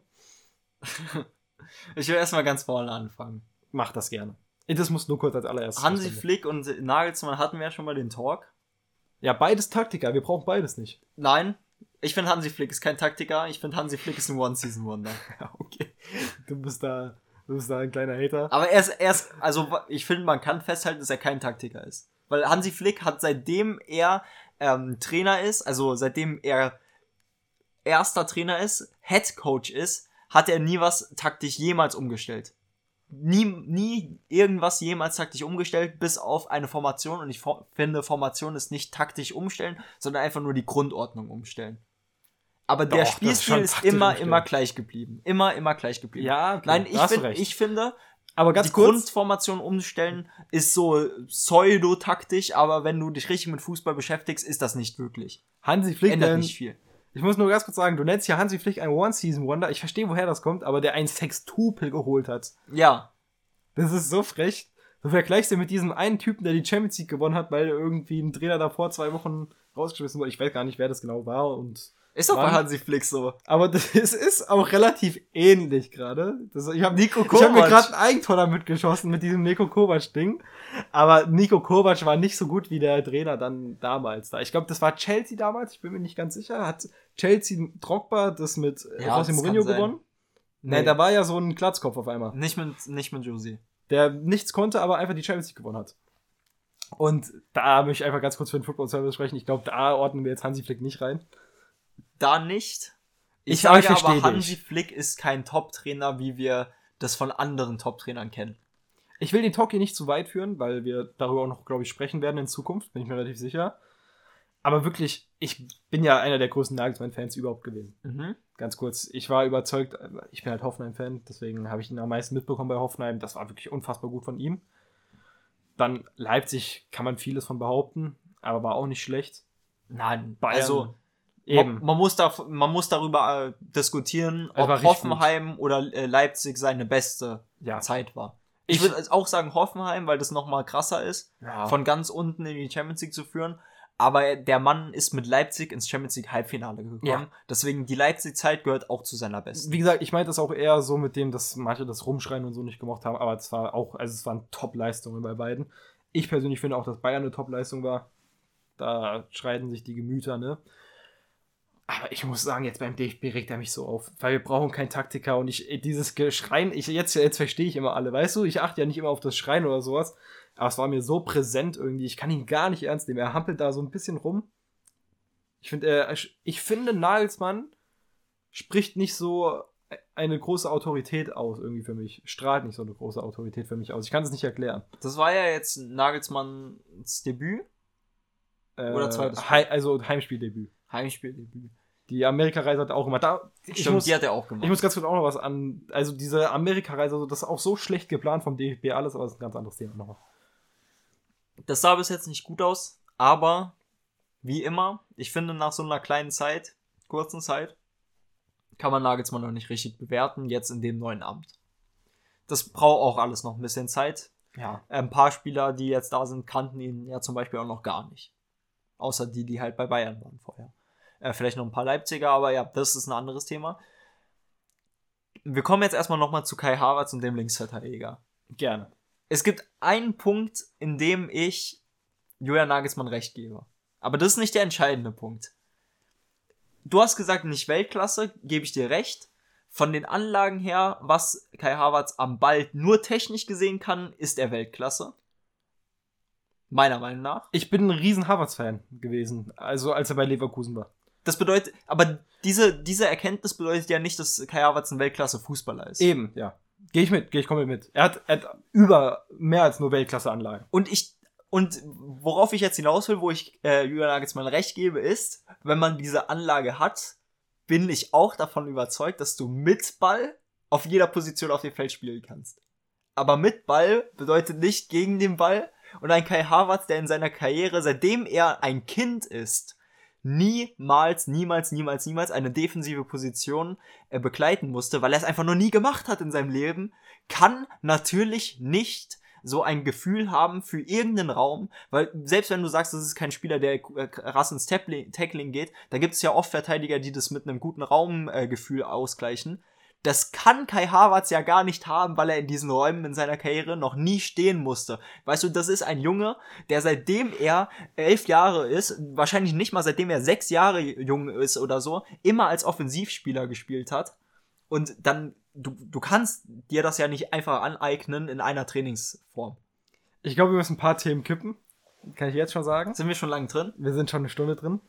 ich will erstmal ganz vorne anfangen. Mach das gerne. Das muss nur kurz als allererstes. Hansi Flick und Nagelsmann hatten wir ja schon mal den Talk. Ja, beides Taktiker. Wir brauchen beides nicht. Nein, ich finde Hansi Flick ist kein Taktiker. Ich finde Hansi Flick ist ein One-Season-Wonder. ja, okay. Du bist da, du bist da ein kleiner Hater. Aber er ist, er ist, also ich finde, man kann festhalten, dass er kein Taktiker ist. Weil Hansi Flick hat seitdem er ähm, Trainer ist, also seitdem er erster Trainer ist, Head Coach ist, hat er nie was taktisch jemals umgestellt. Nie, nie irgendwas jemals taktisch umgestellt, bis auf eine Formation. Und ich finde, Formation ist nicht taktisch umstellen, sondern einfach nur die Grundordnung umstellen. Aber Doch, der Spielstil ist, ist immer, immer gleich geblieben. Immer, immer gleich geblieben. Ja, okay, Nein, ich, find, ich finde, aber ganz die kurz, Grundformation umstellen ist so pseudo-taktisch, aber wenn du dich richtig mit Fußball beschäftigst, ist das nicht wirklich. Hansi Flick ändert denn, nicht viel. Ich muss nur ganz kurz sagen, du nennst ja Hansi Flick ein One-Season-Wonder. Ich verstehe, woher das kommt, aber der ein Sextupel geholt hat. Ja. Das ist so frech. Du vergleichst ihn mit diesem einen Typen, der die Champions League gewonnen hat, weil irgendwie ein Trainer davor zwei Wochen rausgeschmissen wurde. Ich weiß gar nicht, wer das genau war und ist doch bei Hansi Flick so. Aber das ist auch relativ ähnlich gerade. Ich habe Nico Kovac. Ich habe mir gerade ein Eigentor damit geschossen mit diesem Nico Kovac-Ding. Aber Nico Kovac war nicht so gut wie der Trainer dann damals da. Ich glaube, das war Chelsea damals. Ich bin mir nicht ganz sicher. Hat Chelsea Drogba das mit äh, ja, José Mourinho gewonnen? Nee. nee, da war ja so ein Glatzkopf auf einmal. Nicht mit, nicht mit Josie. Der nichts konnte, aber einfach die Champions League gewonnen hat. Und da möchte ich einfach ganz kurz für den Football Service sprechen. Ich glaube, da ordnen wir jetzt Hansi Flick nicht rein da nicht. Ich, ich sage aber, Hansi dich. Flick ist kein Top-Trainer, wie wir das von anderen Top-Trainern kennen. Ich will den Talk hier nicht zu weit führen, weil wir darüber auch noch, glaube ich, sprechen werden in Zukunft, bin ich mir relativ sicher. Aber wirklich, ich bin ja einer der größten Nagelsmann-Fans überhaupt gewesen. Mhm. Ganz kurz, ich war überzeugt, ich bin halt Hoffenheim-Fan, deswegen habe ich ihn am meisten mitbekommen bei Hoffenheim. Das war wirklich unfassbar gut von ihm. Dann Leipzig kann man vieles von behaupten, aber war auch nicht schlecht. Nein, Bayern, also Eben. Man, muss da, man muss darüber äh, diskutieren, ob Hoffenheim oder äh, Leipzig seine beste ja. Zeit war. Ich, ich würde auch sagen Hoffenheim, weil das nochmal krasser ist, ja. von ganz unten in die Champions League zu führen. Aber der Mann ist mit Leipzig ins Champions League Halbfinale gekommen. Ja. Deswegen die Leipzig-Zeit gehört auch zu seiner besten. Wie gesagt, ich meinte das auch eher so mit dem, dass manche das Rumschreien und so nicht gemacht haben. Aber es war auch, also es waren Top-Leistungen bei beiden. Ich persönlich finde auch, dass Bayern eine Top-Leistung war. Da schreiten sich die Gemüter, ne? Aber ich muss sagen, jetzt beim DFB regt er mich so auf, weil wir brauchen keinen Taktiker und ich, dieses Geschreien, ich, jetzt, jetzt verstehe ich immer alle, weißt du, ich achte ja nicht immer auf das Schreien oder sowas, aber es war mir so präsent irgendwie, ich kann ihn gar nicht ernst nehmen, er hampelt da so ein bisschen rum. Ich finde, er, ich finde, Nagelsmann spricht nicht so eine große Autorität aus irgendwie für mich, strahlt nicht so eine große Autorität für mich aus, ich kann es nicht erklären. Das war ja jetzt Nagelsmanns Debüt? Äh, oder zweites? He also Heimspieldebüt. Heimspieldebüt. Die Amerikareise hat er auch immer. Da, Stimmt, muss, die hat er auch gemacht. Ich muss ganz kurz auch noch was an. Also diese Amerikareise, also das ist auch so schlecht geplant vom DFB alles, aber das ist ein ganz anderes Thema noch. Das sah bis jetzt nicht gut aus, aber wie immer, ich finde nach so einer kleinen Zeit, kurzen Zeit, kann man Nagelsmann noch nicht richtig bewerten, jetzt in dem neuen Amt. Das braucht auch alles noch ein bisschen Zeit. Ja. Ein paar Spieler, die jetzt da sind, kannten ihn ja zum Beispiel auch noch gar nicht. Außer die, die halt bei Bayern waren vorher. Äh, vielleicht noch ein paar Leipziger, aber ja, das ist ein anderes Thema. Wir kommen jetzt erstmal nochmal zu Kai Havertz und dem Linksverteidiger. Gerne. Es gibt einen Punkt, in dem ich Julian Nagelsmann recht gebe. Aber das ist nicht der entscheidende Punkt. Du hast gesagt, nicht Weltklasse, gebe ich dir recht. Von den Anlagen her, was Kai Havertz am Ball nur technisch gesehen kann, ist er Weltklasse. Meiner Meinung nach. Ich bin ein riesen Havertz-Fan gewesen, also als er bei Leverkusen war. Das bedeutet, aber diese, diese Erkenntnis bedeutet ja nicht, dass Kai Havertz ein Weltklasse-Fußballer ist. Eben, ja. Gehe ich mit, gehe ich komplett mit. Er hat, er hat über mehr als nur Weltklasse-Anlagen. Und ich, und worauf ich jetzt hinaus will, wo ich äh, Julian Nagelsmann recht gebe, ist, wenn man diese Anlage hat, bin ich auch davon überzeugt, dass du mit Ball auf jeder Position auf dem Feld spielen kannst. Aber mit Ball bedeutet nicht gegen den Ball. Und ein Kai Havertz, der in seiner Karriere, seitdem er ein Kind ist, niemals, niemals, niemals, niemals eine defensive Position äh, begleiten musste, weil er es einfach noch nie gemacht hat in seinem Leben, kann natürlich nicht so ein Gefühl haben für irgendeinen Raum, weil selbst wenn du sagst, das ist kein Spieler, der krass ins Tackling geht, da gibt es ja oft Verteidiger, die das mit einem guten Raumgefühl ausgleichen. Das kann Kai Havertz ja gar nicht haben, weil er in diesen Räumen in seiner Karriere noch nie stehen musste. Weißt du, das ist ein Junge, der seitdem er elf Jahre ist, wahrscheinlich nicht mal seitdem er sechs Jahre jung ist oder so, immer als Offensivspieler gespielt hat. Und dann, du, du kannst dir das ja nicht einfach aneignen in einer Trainingsform. Ich glaube, wir müssen ein paar Themen kippen. Kann ich jetzt schon sagen? Sind wir schon lange drin? Wir sind schon eine Stunde drin.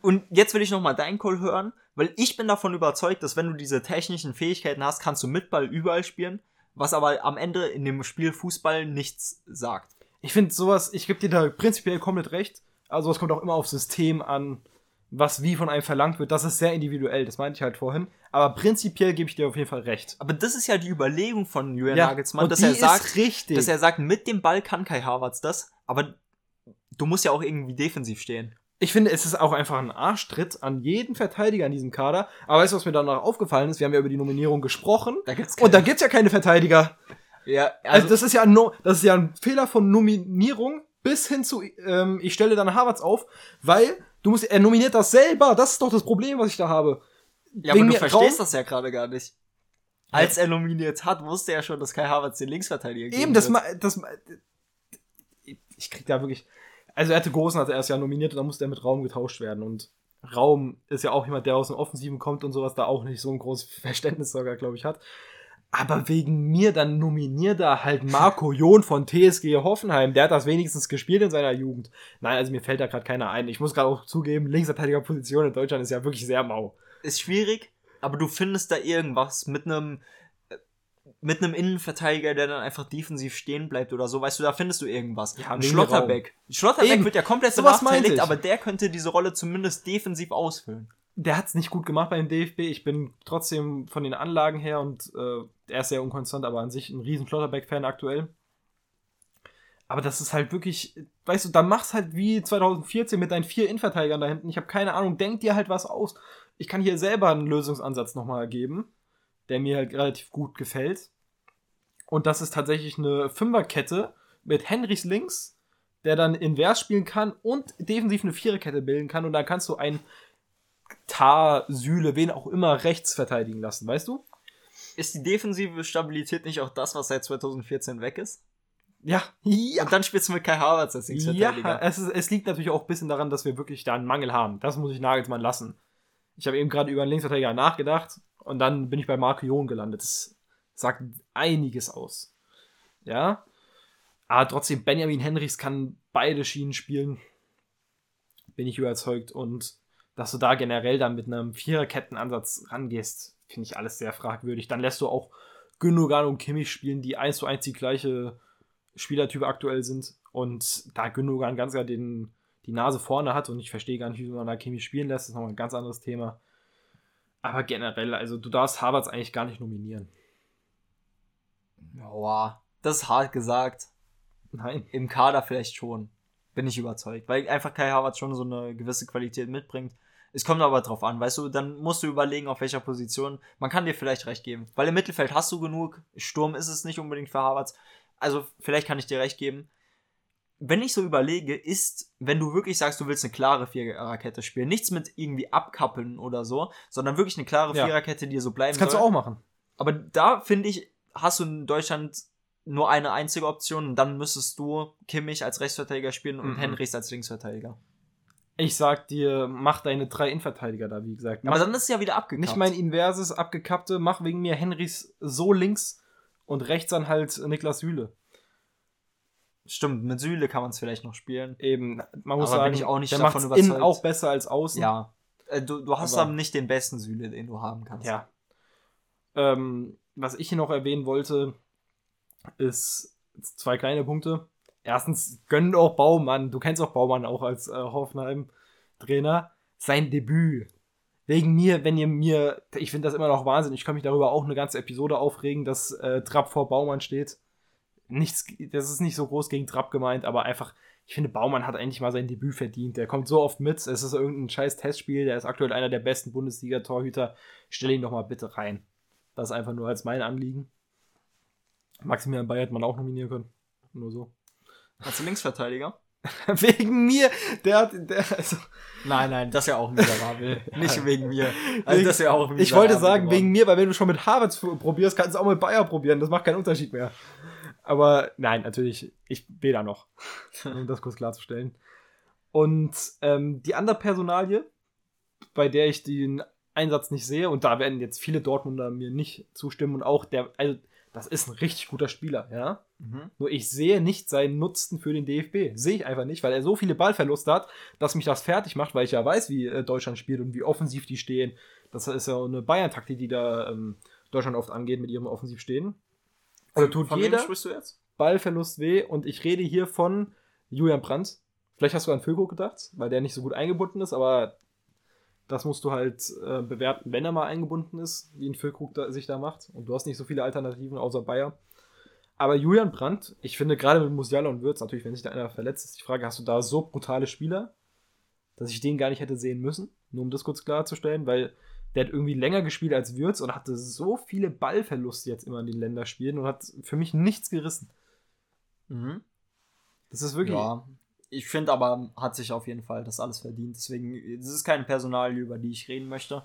Und jetzt will ich nochmal deinen Call hören, weil ich bin davon überzeugt, dass wenn du diese technischen Fähigkeiten hast, kannst du mit Ball überall spielen, was aber am Ende in dem Spiel Fußball nichts sagt. Ich finde sowas, ich gebe dir da prinzipiell komplett recht. Also es kommt auch immer auf System an, was wie von einem verlangt wird. Das ist sehr individuell, das meinte ich halt vorhin. Aber prinzipiell gebe ich dir auf jeden Fall recht. Aber das ist ja die Überlegung von Julian ja, Nagelsmann, dass er sagt, richtig. dass er sagt, mit dem Ball kann Kai Havertz das, aber du musst ja auch irgendwie defensiv stehen ich finde, es ist auch einfach ein Arschtritt an jeden Verteidiger in diesem Kader. Aber weißt du, was mir danach aufgefallen ist? Wir haben ja über die Nominierung gesprochen. Da gibt's und da gibt's ja keine Verteidiger. Ja, also, also das ist ja ein no das ist ja ein Fehler von Nominierung bis hin zu ähm, ich stelle dann Harvards auf, weil du musst er nominiert das selber. Das ist doch das Problem, was ich da habe. Ja, Wegen aber du verstehst Raum das ja gerade gar nicht. Als er nominiert hat, wusste er schon, dass Kai Havertz den Linksverteidiger Eben, das, das, ich krieg da wirklich, also er hatte Großen hat er erst ja nominiert und dann musste er mit Raum getauscht werden. Und Raum ist ja auch jemand, der aus dem Offensiven kommt und sowas, da auch nicht so ein großes Verständnis sogar, glaube ich, hat. Aber wegen mir dann nominiert er halt Marco John von TSG Hoffenheim. Der hat das wenigstens gespielt in seiner Jugend. Nein, also mir fällt da gerade keiner ein. Ich muss gerade auch zugeben, linksverteidiger Position in Deutschland ist ja wirklich sehr mau. Ist schwierig, aber du findest da irgendwas mit einem mit einem Innenverteidiger, der dann einfach defensiv stehen bleibt oder so, weißt du, da findest du irgendwas. Ja, ein Schlotterbeck. Schlotterbeck Eben. wird ja komplett so benachteiligt, aber der könnte diese Rolle zumindest defensiv ausfüllen. Der hat es nicht gut gemacht beim DFB. Ich bin trotzdem von den Anlagen her und äh, er ist sehr unkonstant, aber an sich ein riesen Schlotterbeck-Fan aktuell. Aber das ist halt wirklich, weißt du, dann mach's halt wie 2014 mit deinen vier Innenverteidigern da hinten. Ich habe keine Ahnung, denk dir halt was aus. Ich kann hier selber einen Lösungsansatz nochmal geben der mir halt relativ gut gefällt. Und das ist tatsächlich eine Fünferkette mit Henrys links, der dann invers spielen kann und defensiv eine Viererkette bilden kann. Und dann kannst du einen Tar, Sühle, wen auch immer rechts verteidigen lassen, weißt du? Ist die defensive Stabilität nicht auch das, was seit 2014 weg ist? Ja, ja. Und dann spielst du mit Kai Havertz als Linksverteidiger. Ja, es, ist, es liegt natürlich auch ein bisschen daran, dass wir wirklich da einen Mangel haben. Das muss ich Nagelsmann lassen. Ich habe eben gerade über einen Linksverteidiger nachgedacht und dann bin ich bei Marco Jon gelandet. Das sagt einiges aus. Ja. Aber trotzdem, Benjamin Henrichs kann beide Schienen spielen. Bin ich überzeugt. Und dass du da generell dann mit einem Viererkettenansatz rangehst, finde ich alles sehr fragwürdig. Dann lässt du auch Gündogan und Kimmich spielen, die eins zu eins die gleiche Spielertype aktuell sind. Und da Gündogan ganz klar den, die Nase vorne hat und ich verstehe gar nicht, wie man da Kimmich spielen lässt, ist nochmal ein ganz anderes Thema. Aber generell, also du darfst Harvards eigentlich gar nicht nominieren. Boah, das ist hart gesagt. Nein. Im Kader vielleicht schon. Bin ich überzeugt. Weil einfach Kai Havertz schon so eine gewisse Qualität mitbringt. Es kommt aber drauf an, weißt du, dann musst du überlegen, auf welcher Position. Man kann dir vielleicht recht geben. Weil im Mittelfeld hast du genug. Sturm ist es nicht unbedingt für Havertz. Also vielleicht kann ich dir recht geben wenn ich so überlege, ist, wenn du wirklich sagst, du willst eine klare Viererkette spielen, nichts mit irgendwie abkappeln oder so, sondern wirklich eine klare ja. Viererkette, die so bleiben Das kannst soll. du auch machen. Aber da finde ich, hast du in Deutschland nur eine einzige Option und dann müsstest du Kimmich als Rechtsverteidiger spielen und mhm. Henrichs als Linksverteidiger. Ich sag dir, mach deine drei Innenverteidiger da, wie gesagt. Mach, Aber dann ist es ja wieder abgekappt. Nicht mein inverses, abgekappte, mach wegen mir Henrichs so links und rechts dann halt Niklas Süle. Stimmt, mit Süle kann man es vielleicht noch spielen. Eben, man muss Aber sagen, ich auch nicht der davon überzeugt. Innen auch besser als außen. Ja. Äh, du, du hast aber nicht den besten Süle, den du haben kannst. Ja. Ähm, was ich hier noch erwähnen wollte, ist zwei kleine Punkte. Erstens, gönnt auch Baumann, du kennst auch Baumann auch als äh, Hoffenheim-Trainer, sein Debüt. Wegen mir, wenn ihr mir, ich finde das immer noch Wahnsinn, ich kann mich darüber auch eine ganze Episode aufregen, dass äh, Trapp vor Baumann steht nichts, das ist nicht so groß gegen Trapp gemeint, aber einfach, ich finde, Baumann hat eigentlich mal sein Debüt verdient. Der kommt so oft mit, es ist irgendein scheiß Testspiel, der ist aktuell einer der besten Bundesliga-Torhüter. Stell ihn doch mal bitte rein. Das ist einfach nur als mein Anliegen. Maximilian Bayer hätte man auch nominieren können. Nur so. Als Linksverteidiger? wegen mir. Der hat. Der, also nein, nein, das ist ja auch miserabel. Nicht wegen mir. Also das ist ja auch Ich wollte sagen, geworden. wegen mir, weil wenn du schon mit Harvard probierst, kannst du auch mit Bayer probieren. Das macht keinen Unterschied mehr. Aber nein, natürlich, ich will da noch. um das kurz klarzustellen. Und ähm, die andere Personalie, bei der ich den Einsatz nicht sehe, und da werden jetzt viele Dortmunder mir nicht zustimmen und auch der, also das ist ein richtig guter Spieler, ja. Mhm. Nur ich sehe nicht seinen Nutzen für den DFB. Sehe ich einfach nicht, weil er so viele Ballverluste hat, dass mich das fertig macht, weil ich ja weiß, wie äh, Deutschland spielt und wie offensiv die stehen. Das ist ja eine Bayern-Taktik, die da ähm, Deutschland oft angeht mit ihrem Offensivstehen. Also tut von jeder Ballverlust weh und ich rede hier von Julian Brandt. Vielleicht hast du an Füllkrug gedacht, weil der nicht so gut eingebunden ist, aber das musst du halt äh, bewerten, wenn er mal eingebunden ist, wie ein Füllkrug da, sich da macht. Und du hast nicht so viele Alternativen außer Bayer. Aber Julian Brandt, ich finde gerade mit Musiala und Würz, natürlich, wenn sich da einer verletzt, ist die Frage, hast du da so brutale Spieler, dass ich den gar nicht hätte sehen müssen? Nur um das kurz klarzustellen, weil der hat irgendwie länger gespielt als Würz und hatte so viele Ballverluste jetzt immer in den Länderspielen und hat für mich nichts gerissen. Mhm. Das ist wirklich. Ja, ich finde aber, hat sich auf jeden Fall das alles verdient. Deswegen, es ist keine Personalie, über die ich reden möchte.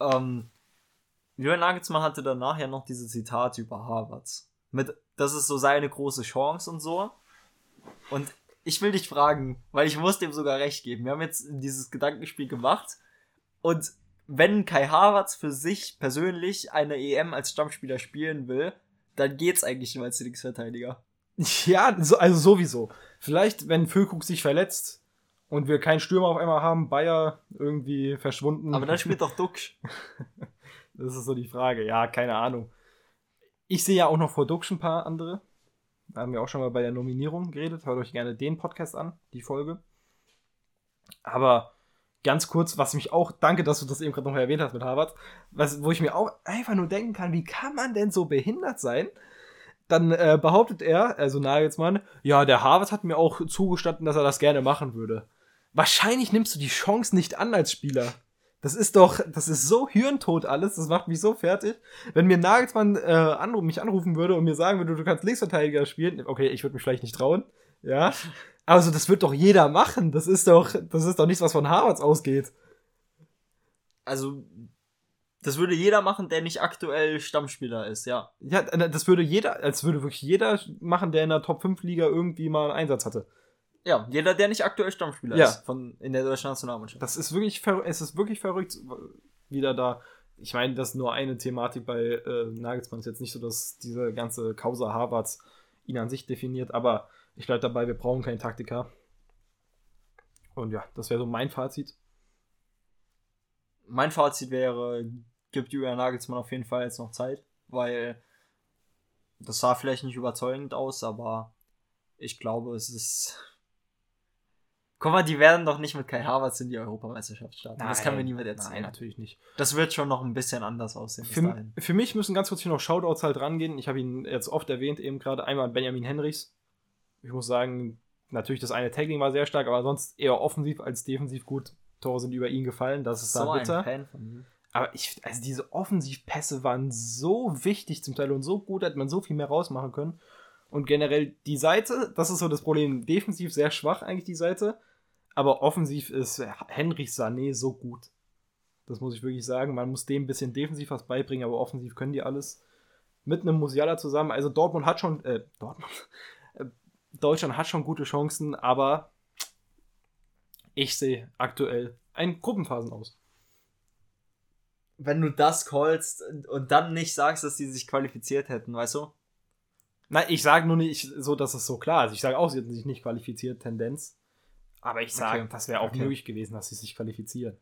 Ähm, Jürgen Nagelsmann hatte danach ja noch diese Zitate über Harvards. Mit, das ist so seine große Chance und so. Und ich will dich fragen, weil ich muss dem sogar recht geben. Wir haben jetzt dieses Gedankenspiel gemacht und wenn Kai Havertz für sich persönlich eine EM als Stammspieler spielen will, dann geht's eigentlich nur als Linksverteidiger. Ja, so, also sowieso. Vielleicht, wenn Füllkrug sich verletzt und wir keinen Stürmer auf einmal haben, Bayer irgendwie verschwunden. Aber dann spielt doch Duxch. das ist so die Frage. Ja, keine Ahnung. Ich sehe ja auch noch vor Duxch ein paar andere. Da haben wir auch schon mal bei der Nominierung geredet. Hört euch gerne den Podcast an, die Folge. Aber ganz kurz, was mich auch, danke, dass du das eben gerade noch erwähnt hast mit Harvard, was, wo ich mir auch einfach nur denken kann, wie kann man denn so behindert sein, dann äh, behauptet er, also Nagelsmann, ja, der Harvard hat mir auch zugestanden, dass er das gerne machen würde. Wahrscheinlich nimmst du die Chance nicht an als Spieler. Das ist doch, das ist so hirntot alles, das macht mich so fertig. Wenn mir Nagelsmann äh, anruf, mich anrufen würde und mir sagen würde, du kannst Linksverteidiger spielen, okay, ich würde mich vielleicht nicht trauen, ja. Also das wird doch jeder machen. Das ist doch, das ist doch nichts, was von Harvards ausgeht. Also das würde jeder machen, der nicht aktuell Stammspieler ist, ja. Ja, das würde jeder, als würde wirklich jeder machen, der in der Top 5 Liga irgendwie mal einen Einsatz hatte. Ja, jeder, der nicht aktuell Stammspieler ja. ist von, in der deutschen Nationalmannschaft. Das ist wirklich, es ist wirklich verrückt, wieder da. Ich meine, das ist nur eine Thematik bei äh, Nagelsmann. Ist jetzt nicht so, dass diese ganze Causa Harvards ihn an sich definiert, aber ich bleibe dabei, wir brauchen keinen Taktiker. Und ja, das wäre so mein Fazit. Mein Fazit wäre, gibt Julian Nagelsmann auf jeden Fall jetzt noch Zeit, weil das sah vielleicht nicht überzeugend aus, aber ich glaube, es ist. Guck mal, die werden doch nicht mit Kai Havertz in die Europameisterschaft starten. Nein, das kann mir niemand erzählen. Nein, natürlich nicht. Das wird schon noch ein bisschen anders aussehen. Für, für mich müssen ganz kurz hier noch Shoutouts halt rangehen. Ich habe ihn jetzt oft erwähnt, eben gerade einmal Benjamin Henrichs. Ich muss sagen, natürlich das eine Tagging war sehr stark, aber sonst eher offensiv als defensiv gut. Tore sind über ihn gefallen. Das ist so da bitter. Ein Fan von ihm. Aber ich, also diese Offensivpässe waren so wichtig zum Teil und so gut, hätte man so viel mehr rausmachen können. Und generell die Seite, das ist so das Problem. Defensiv sehr schwach eigentlich die Seite, aber offensiv ist Henrich Sané so gut. Das muss ich wirklich sagen. Man muss dem ein bisschen defensiv was beibringen, aber offensiv können die alles. Mit einem Musiala zusammen. Also Dortmund hat schon, äh, Dortmund, Deutschland hat schon gute Chancen, aber ich sehe aktuell ein Gruppenphasen aus wenn du das callst und dann nicht sagst, dass die sich qualifiziert hätten, weißt du? Nein, ich sage nur nicht so, dass es so klar ist. Ich sage auch, sie hätten sich nicht qualifiziert, Tendenz. Aber ich sage, okay. das wäre auch okay. möglich gewesen, dass sie sich qualifizieren.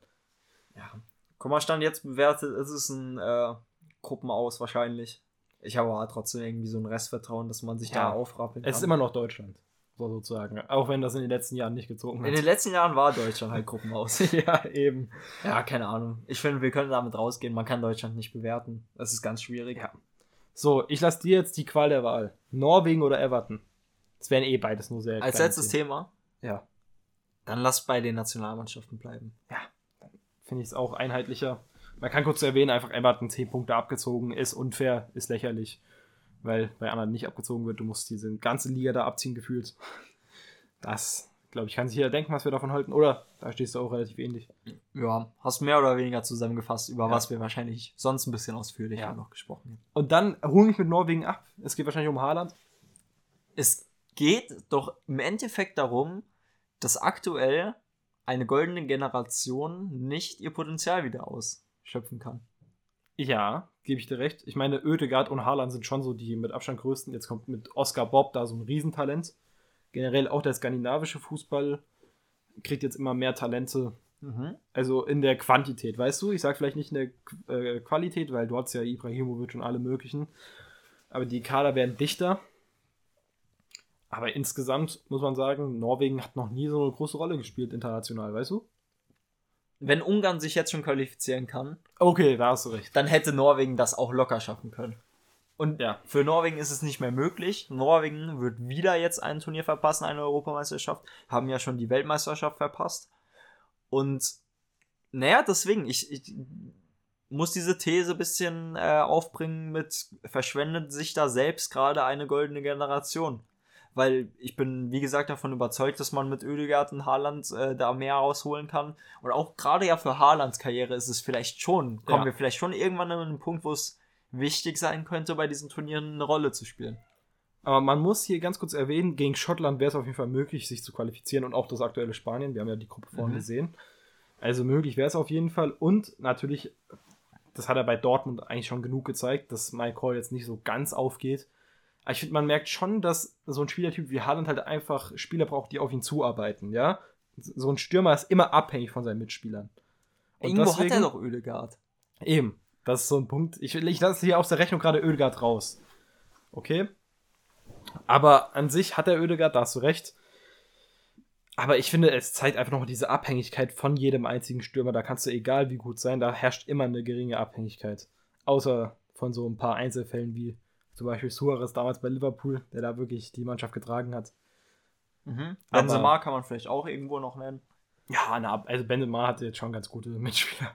Ja. Guck mal, Stand jetzt bewertet, ist es ein äh, Gruppenaus wahrscheinlich. Ich habe aber trotzdem irgendwie so ein Restvertrauen, dass man sich ja. da aufrappelt. Es ist immer noch Deutschland sozusagen. Auch wenn das in den letzten Jahren nicht gezogen hat. In den letzten Jahren war Deutschland halt Gruppenaus. ja, eben. Ja, keine Ahnung. Ich finde, wir können damit rausgehen. Man kann Deutschland nicht bewerten. Das ist ganz schwierig. Ja. So, ich lasse dir jetzt die Qual der Wahl. Norwegen oder Everton? Das wären eh beides nur sehr. Als letztes Thema? Ja. Dann lass bei den Nationalmannschaften bleiben. Ja. Finde ich es auch einheitlicher. Man kann kurz erwähnen, einfach Everton 10 Punkte abgezogen, ist unfair, ist lächerlich. weil bei anderen nicht abgezogen wird. Du musst diese ganze Liga da abziehen gefühlt. Das, glaube ich, kann sich jeder denken, was wir davon halten. Oder da stehst du auch relativ ähnlich. Ja, hast mehr oder weniger zusammengefasst, über ja. was wir wahrscheinlich sonst ein bisschen ausführlicher ja. noch gesprochen haben. Und dann hol mich mit Norwegen ab. Es geht wahrscheinlich um Haaland. Es geht doch im Endeffekt darum, dass aktuell eine goldene Generation nicht ihr Potenzial wieder ausschöpfen kann. Ja, gebe ich dir recht. Ich meine, Oedegaard und Haaland sind schon so die mit Abstand größten. Jetzt kommt mit Oscar Bob da so ein Riesentalent. Generell auch der skandinavische Fußball kriegt jetzt immer mehr Talente. Mhm. Also in der Quantität, weißt du? Ich sage vielleicht nicht in der äh, Qualität, weil du hast ja Ibrahimovic und alle möglichen. Aber die Kader werden dichter. Aber insgesamt muss man sagen, Norwegen hat noch nie so eine große Rolle gespielt international, weißt du? Wenn Ungarn sich jetzt schon qualifizieren kann, okay, da hast du recht. Dann hätte Norwegen das auch locker schaffen können. Und ja. für Norwegen ist es nicht mehr möglich. Norwegen wird wieder jetzt ein Turnier verpassen, eine Europameisterschaft. Haben ja schon die Weltmeisterschaft verpasst. Und naja, deswegen, ich, ich muss diese These ein bisschen äh, aufbringen mit, verschwendet sich da selbst gerade eine goldene Generation weil ich bin, wie gesagt, davon überzeugt, dass man mit Oedegaard und Haaland äh, da mehr rausholen kann. Und auch gerade ja für Haalands Karriere ist es vielleicht schon, kommen ja. wir vielleicht schon irgendwann an einen Punkt, wo es wichtig sein könnte, bei diesen Turnieren eine Rolle zu spielen. Aber man muss hier ganz kurz erwähnen, gegen Schottland wäre es auf jeden Fall möglich, sich zu qualifizieren und auch das aktuelle Spanien. Wir haben ja die Gruppe vorhin mhm. gesehen. Also möglich wäre es auf jeden Fall. Und natürlich, das hat er bei Dortmund eigentlich schon genug gezeigt, dass Mike Hall jetzt nicht so ganz aufgeht. Aber ich finde, man merkt schon, dass so ein Spielertyp wie Haaland halt einfach Spieler braucht, die auf ihn zuarbeiten, ja. So ein Stürmer ist immer abhängig von seinen Mitspielern. Und Irgendwo deswegen, hat er doch Ödegard. Eben, das ist so ein Punkt. Ich, ich lasse hier aus der Rechnung gerade Ödegard raus. Okay? Aber an sich hat er Ödegard, da hast du recht. Aber ich finde, es zeigt einfach noch diese Abhängigkeit von jedem einzigen Stürmer. Da kannst du egal wie gut sein, da herrscht immer eine geringe Abhängigkeit. Außer von so ein paar Einzelfällen wie zum Beispiel Suarez damals bei Liverpool, der da wirklich die Mannschaft getragen hat. Mhm. Benzema kann man vielleicht auch irgendwo noch nennen. Ja, na, also Benzema hatte jetzt schon ganz gute Mitspieler.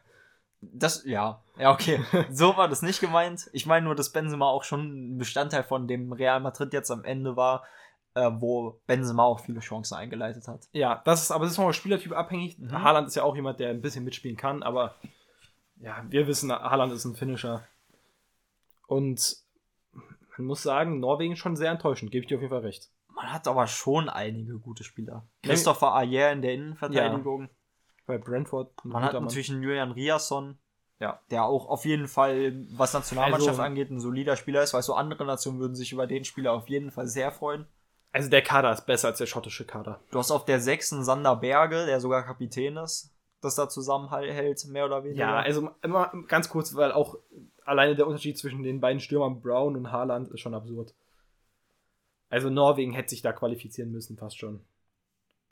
Das, ja, ja, okay. so war das nicht gemeint. Ich meine nur, dass Benzema auch schon ein Bestandteil von dem Real Madrid jetzt am Ende war, äh, wo Benzema auch viele Chancen eingeleitet hat. Ja, das ist, aber das ist nochmal Spielertyp abhängig. Mhm. Haaland ist ja auch jemand, der ein bisschen mitspielen kann, aber ja, wir wissen, Haaland ist ein Finisher. Und man muss sagen, Norwegen schon sehr enttäuschend, gebe ich dir auf jeden Fall recht. Man hat aber schon einige gute Spieler. Christopher Ayer in der Innenverteidigung. Ja. Bei Brentford. Man hat natürlich einen Julian Riasson, ja. der auch auf jeden Fall, was Nationalmannschaft also, angeht, ein solider Spieler ist. Weißt du, andere Nationen würden sich über den Spieler auf jeden Fall sehr freuen. Also der Kader ist besser als der schottische Kader. Du hast auf der sechsten Sander Berge, der sogar Kapitän ist, das da zusammenhält, mehr oder weniger. Ja, also immer ganz kurz, weil auch alleine der Unterschied zwischen den beiden Stürmern Brown und Haaland ist schon absurd. Also Norwegen hätte sich da qualifizieren müssen, fast schon.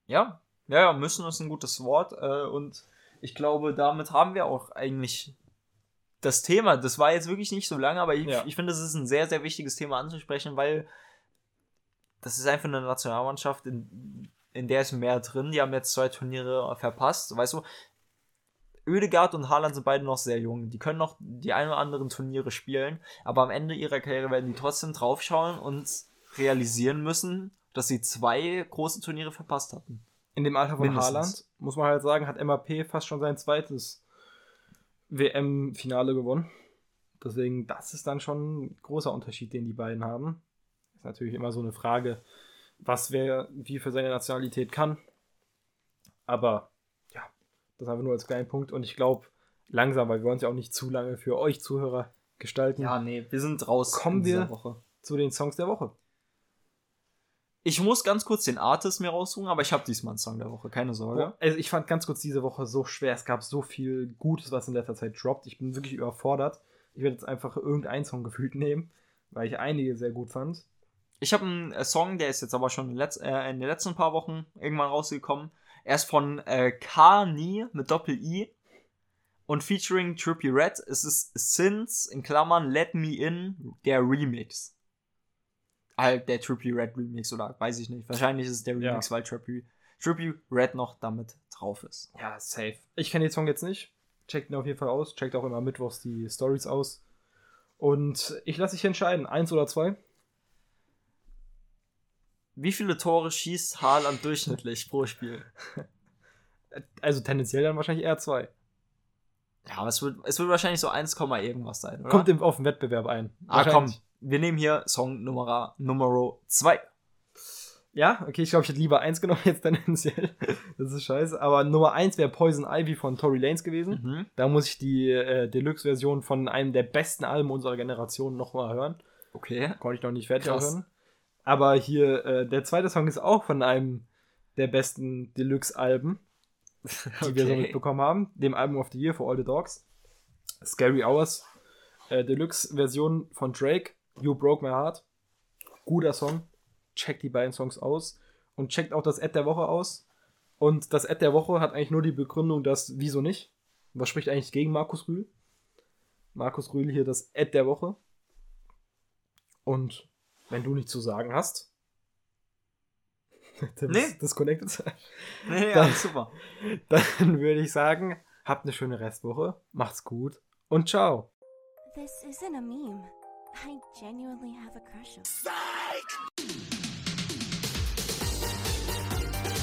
Ja, ja, müssen ist ein gutes Wort. Äh, und ich glaube, damit haben wir auch eigentlich das Thema. Das war jetzt wirklich nicht so lange, aber ich, ja. ich finde, es ist ein sehr, sehr wichtiges Thema anzusprechen, weil das ist einfach eine Nationalmannschaft, in, in der ist mehr drin. Die haben jetzt zwei Turniere verpasst. Weißt du, Oedegaard und Haaland sind beide noch sehr jung. Die können noch die ein oder anderen Turniere spielen, aber am Ende ihrer Karriere werden die trotzdem draufschauen und realisieren müssen, dass sie zwei große Turniere verpasst hatten. In dem Alter von Mindestens. Haaland, muss man halt sagen, hat MAP fast schon sein zweites WM-Finale gewonnen. Deswegen, das ist dann schon ein großer Unterschied, den die beiden haben. Ist natürlich immer so eine Frage, was wer wie für seine Nationalität kann. Aber das haben wir nur als kleinen Punkt. Und ich glaube, langsam, weil wir wollen es ja auch nicht zu lange für euch Zuhörer gestalten. Ja, nee, wir sind raus. Kommen wir Woche. zu den Songs der Woche. Ich muss ganz kurz den Artist mir raussuchen, aber ich habe diesmal einen Song der Woche, keine Sorge. Also ich fand ganz kurz diese Woche so schwer. Es gab so viel Gutes, was in letzter Zeit droppt. Ich bin wirklich überfordert. Ich werde jetzt einfach irgendeinen Song gefühlt nehmen, weil ich einige sehr gut fand. Ich habe einen äh, Song, der ist jetzt aber schon äh, in den letzten paar Wochen irgendwann rausgekommen. Er ist von äh, Kani mit Doppel-I und featuring Trippy Red. Es ist Since in Klammern Let Me In, der Remix. Halt der Trippy Red Remix oder weiß ich nicht. Wahrscheinlich ist es der Remix, ja. weil Trippy, Trippy Red noch damit drauf ist. Ja, safe. Ich kenne den Song jetzt nicht. Checkt ihn auf jeden Fall aus. Checkt auch immer mittwochs die Stories aus. Und ich lasse dich entscheiden. Eins oder zwei? Wie viele Tore schießt Haaland durchschnittlich pro Spiel? Also tendenziell dann wahrscheinlich eher zwei. Ja, aber es wird, es wird wahrscheinlich so 1, irgendwas sein, oder? Kommt im, auf den Wettbewerb ein. Ah, komm. Wir nehmen hier Song Nummer, Nummer 2. Ja, okay, ich glaube, ich hätte lieber 1 genommen jetzt tendenziell. das ist scheiße. Aber Nummer 1 wäre Poison Ivy von Tory Lanes gewesen. Mhm. Da muss ich die äh, Deluxe-Version von einem der besten Alben unserer Generation nochmal hören. Okay. Konnte ich noch nicht fertig Krass. hören. Aber hier, äh, der zweite Song ist auch von einem der besten Deluxe-Alben, die okay. wir so mitbekommen haben. Dem Album of the Year for All the Dogs. Scary Hours. Äh, Deluxe-Version von Drake. You Broke My Heart. Guter Song. Checkt die beiden Songs aus. Und checkt auch das Ad der Woche aus. Und das Ad der Woche hat eigentlich nur die Begründung, dass wieso nicht? Was spricht eigentlich gegen Markus Rühl? Markus Rühl hier das Ad der Woche. Und wenn du nichts zu sagen hast. Tim nee. disconnected. Nee, dann, ja, super. Dann würde ich sagen, habt eine schöne Restwoche, macht's gut und ciao. This isn't a meme. I genuinely have a crush on. Psych!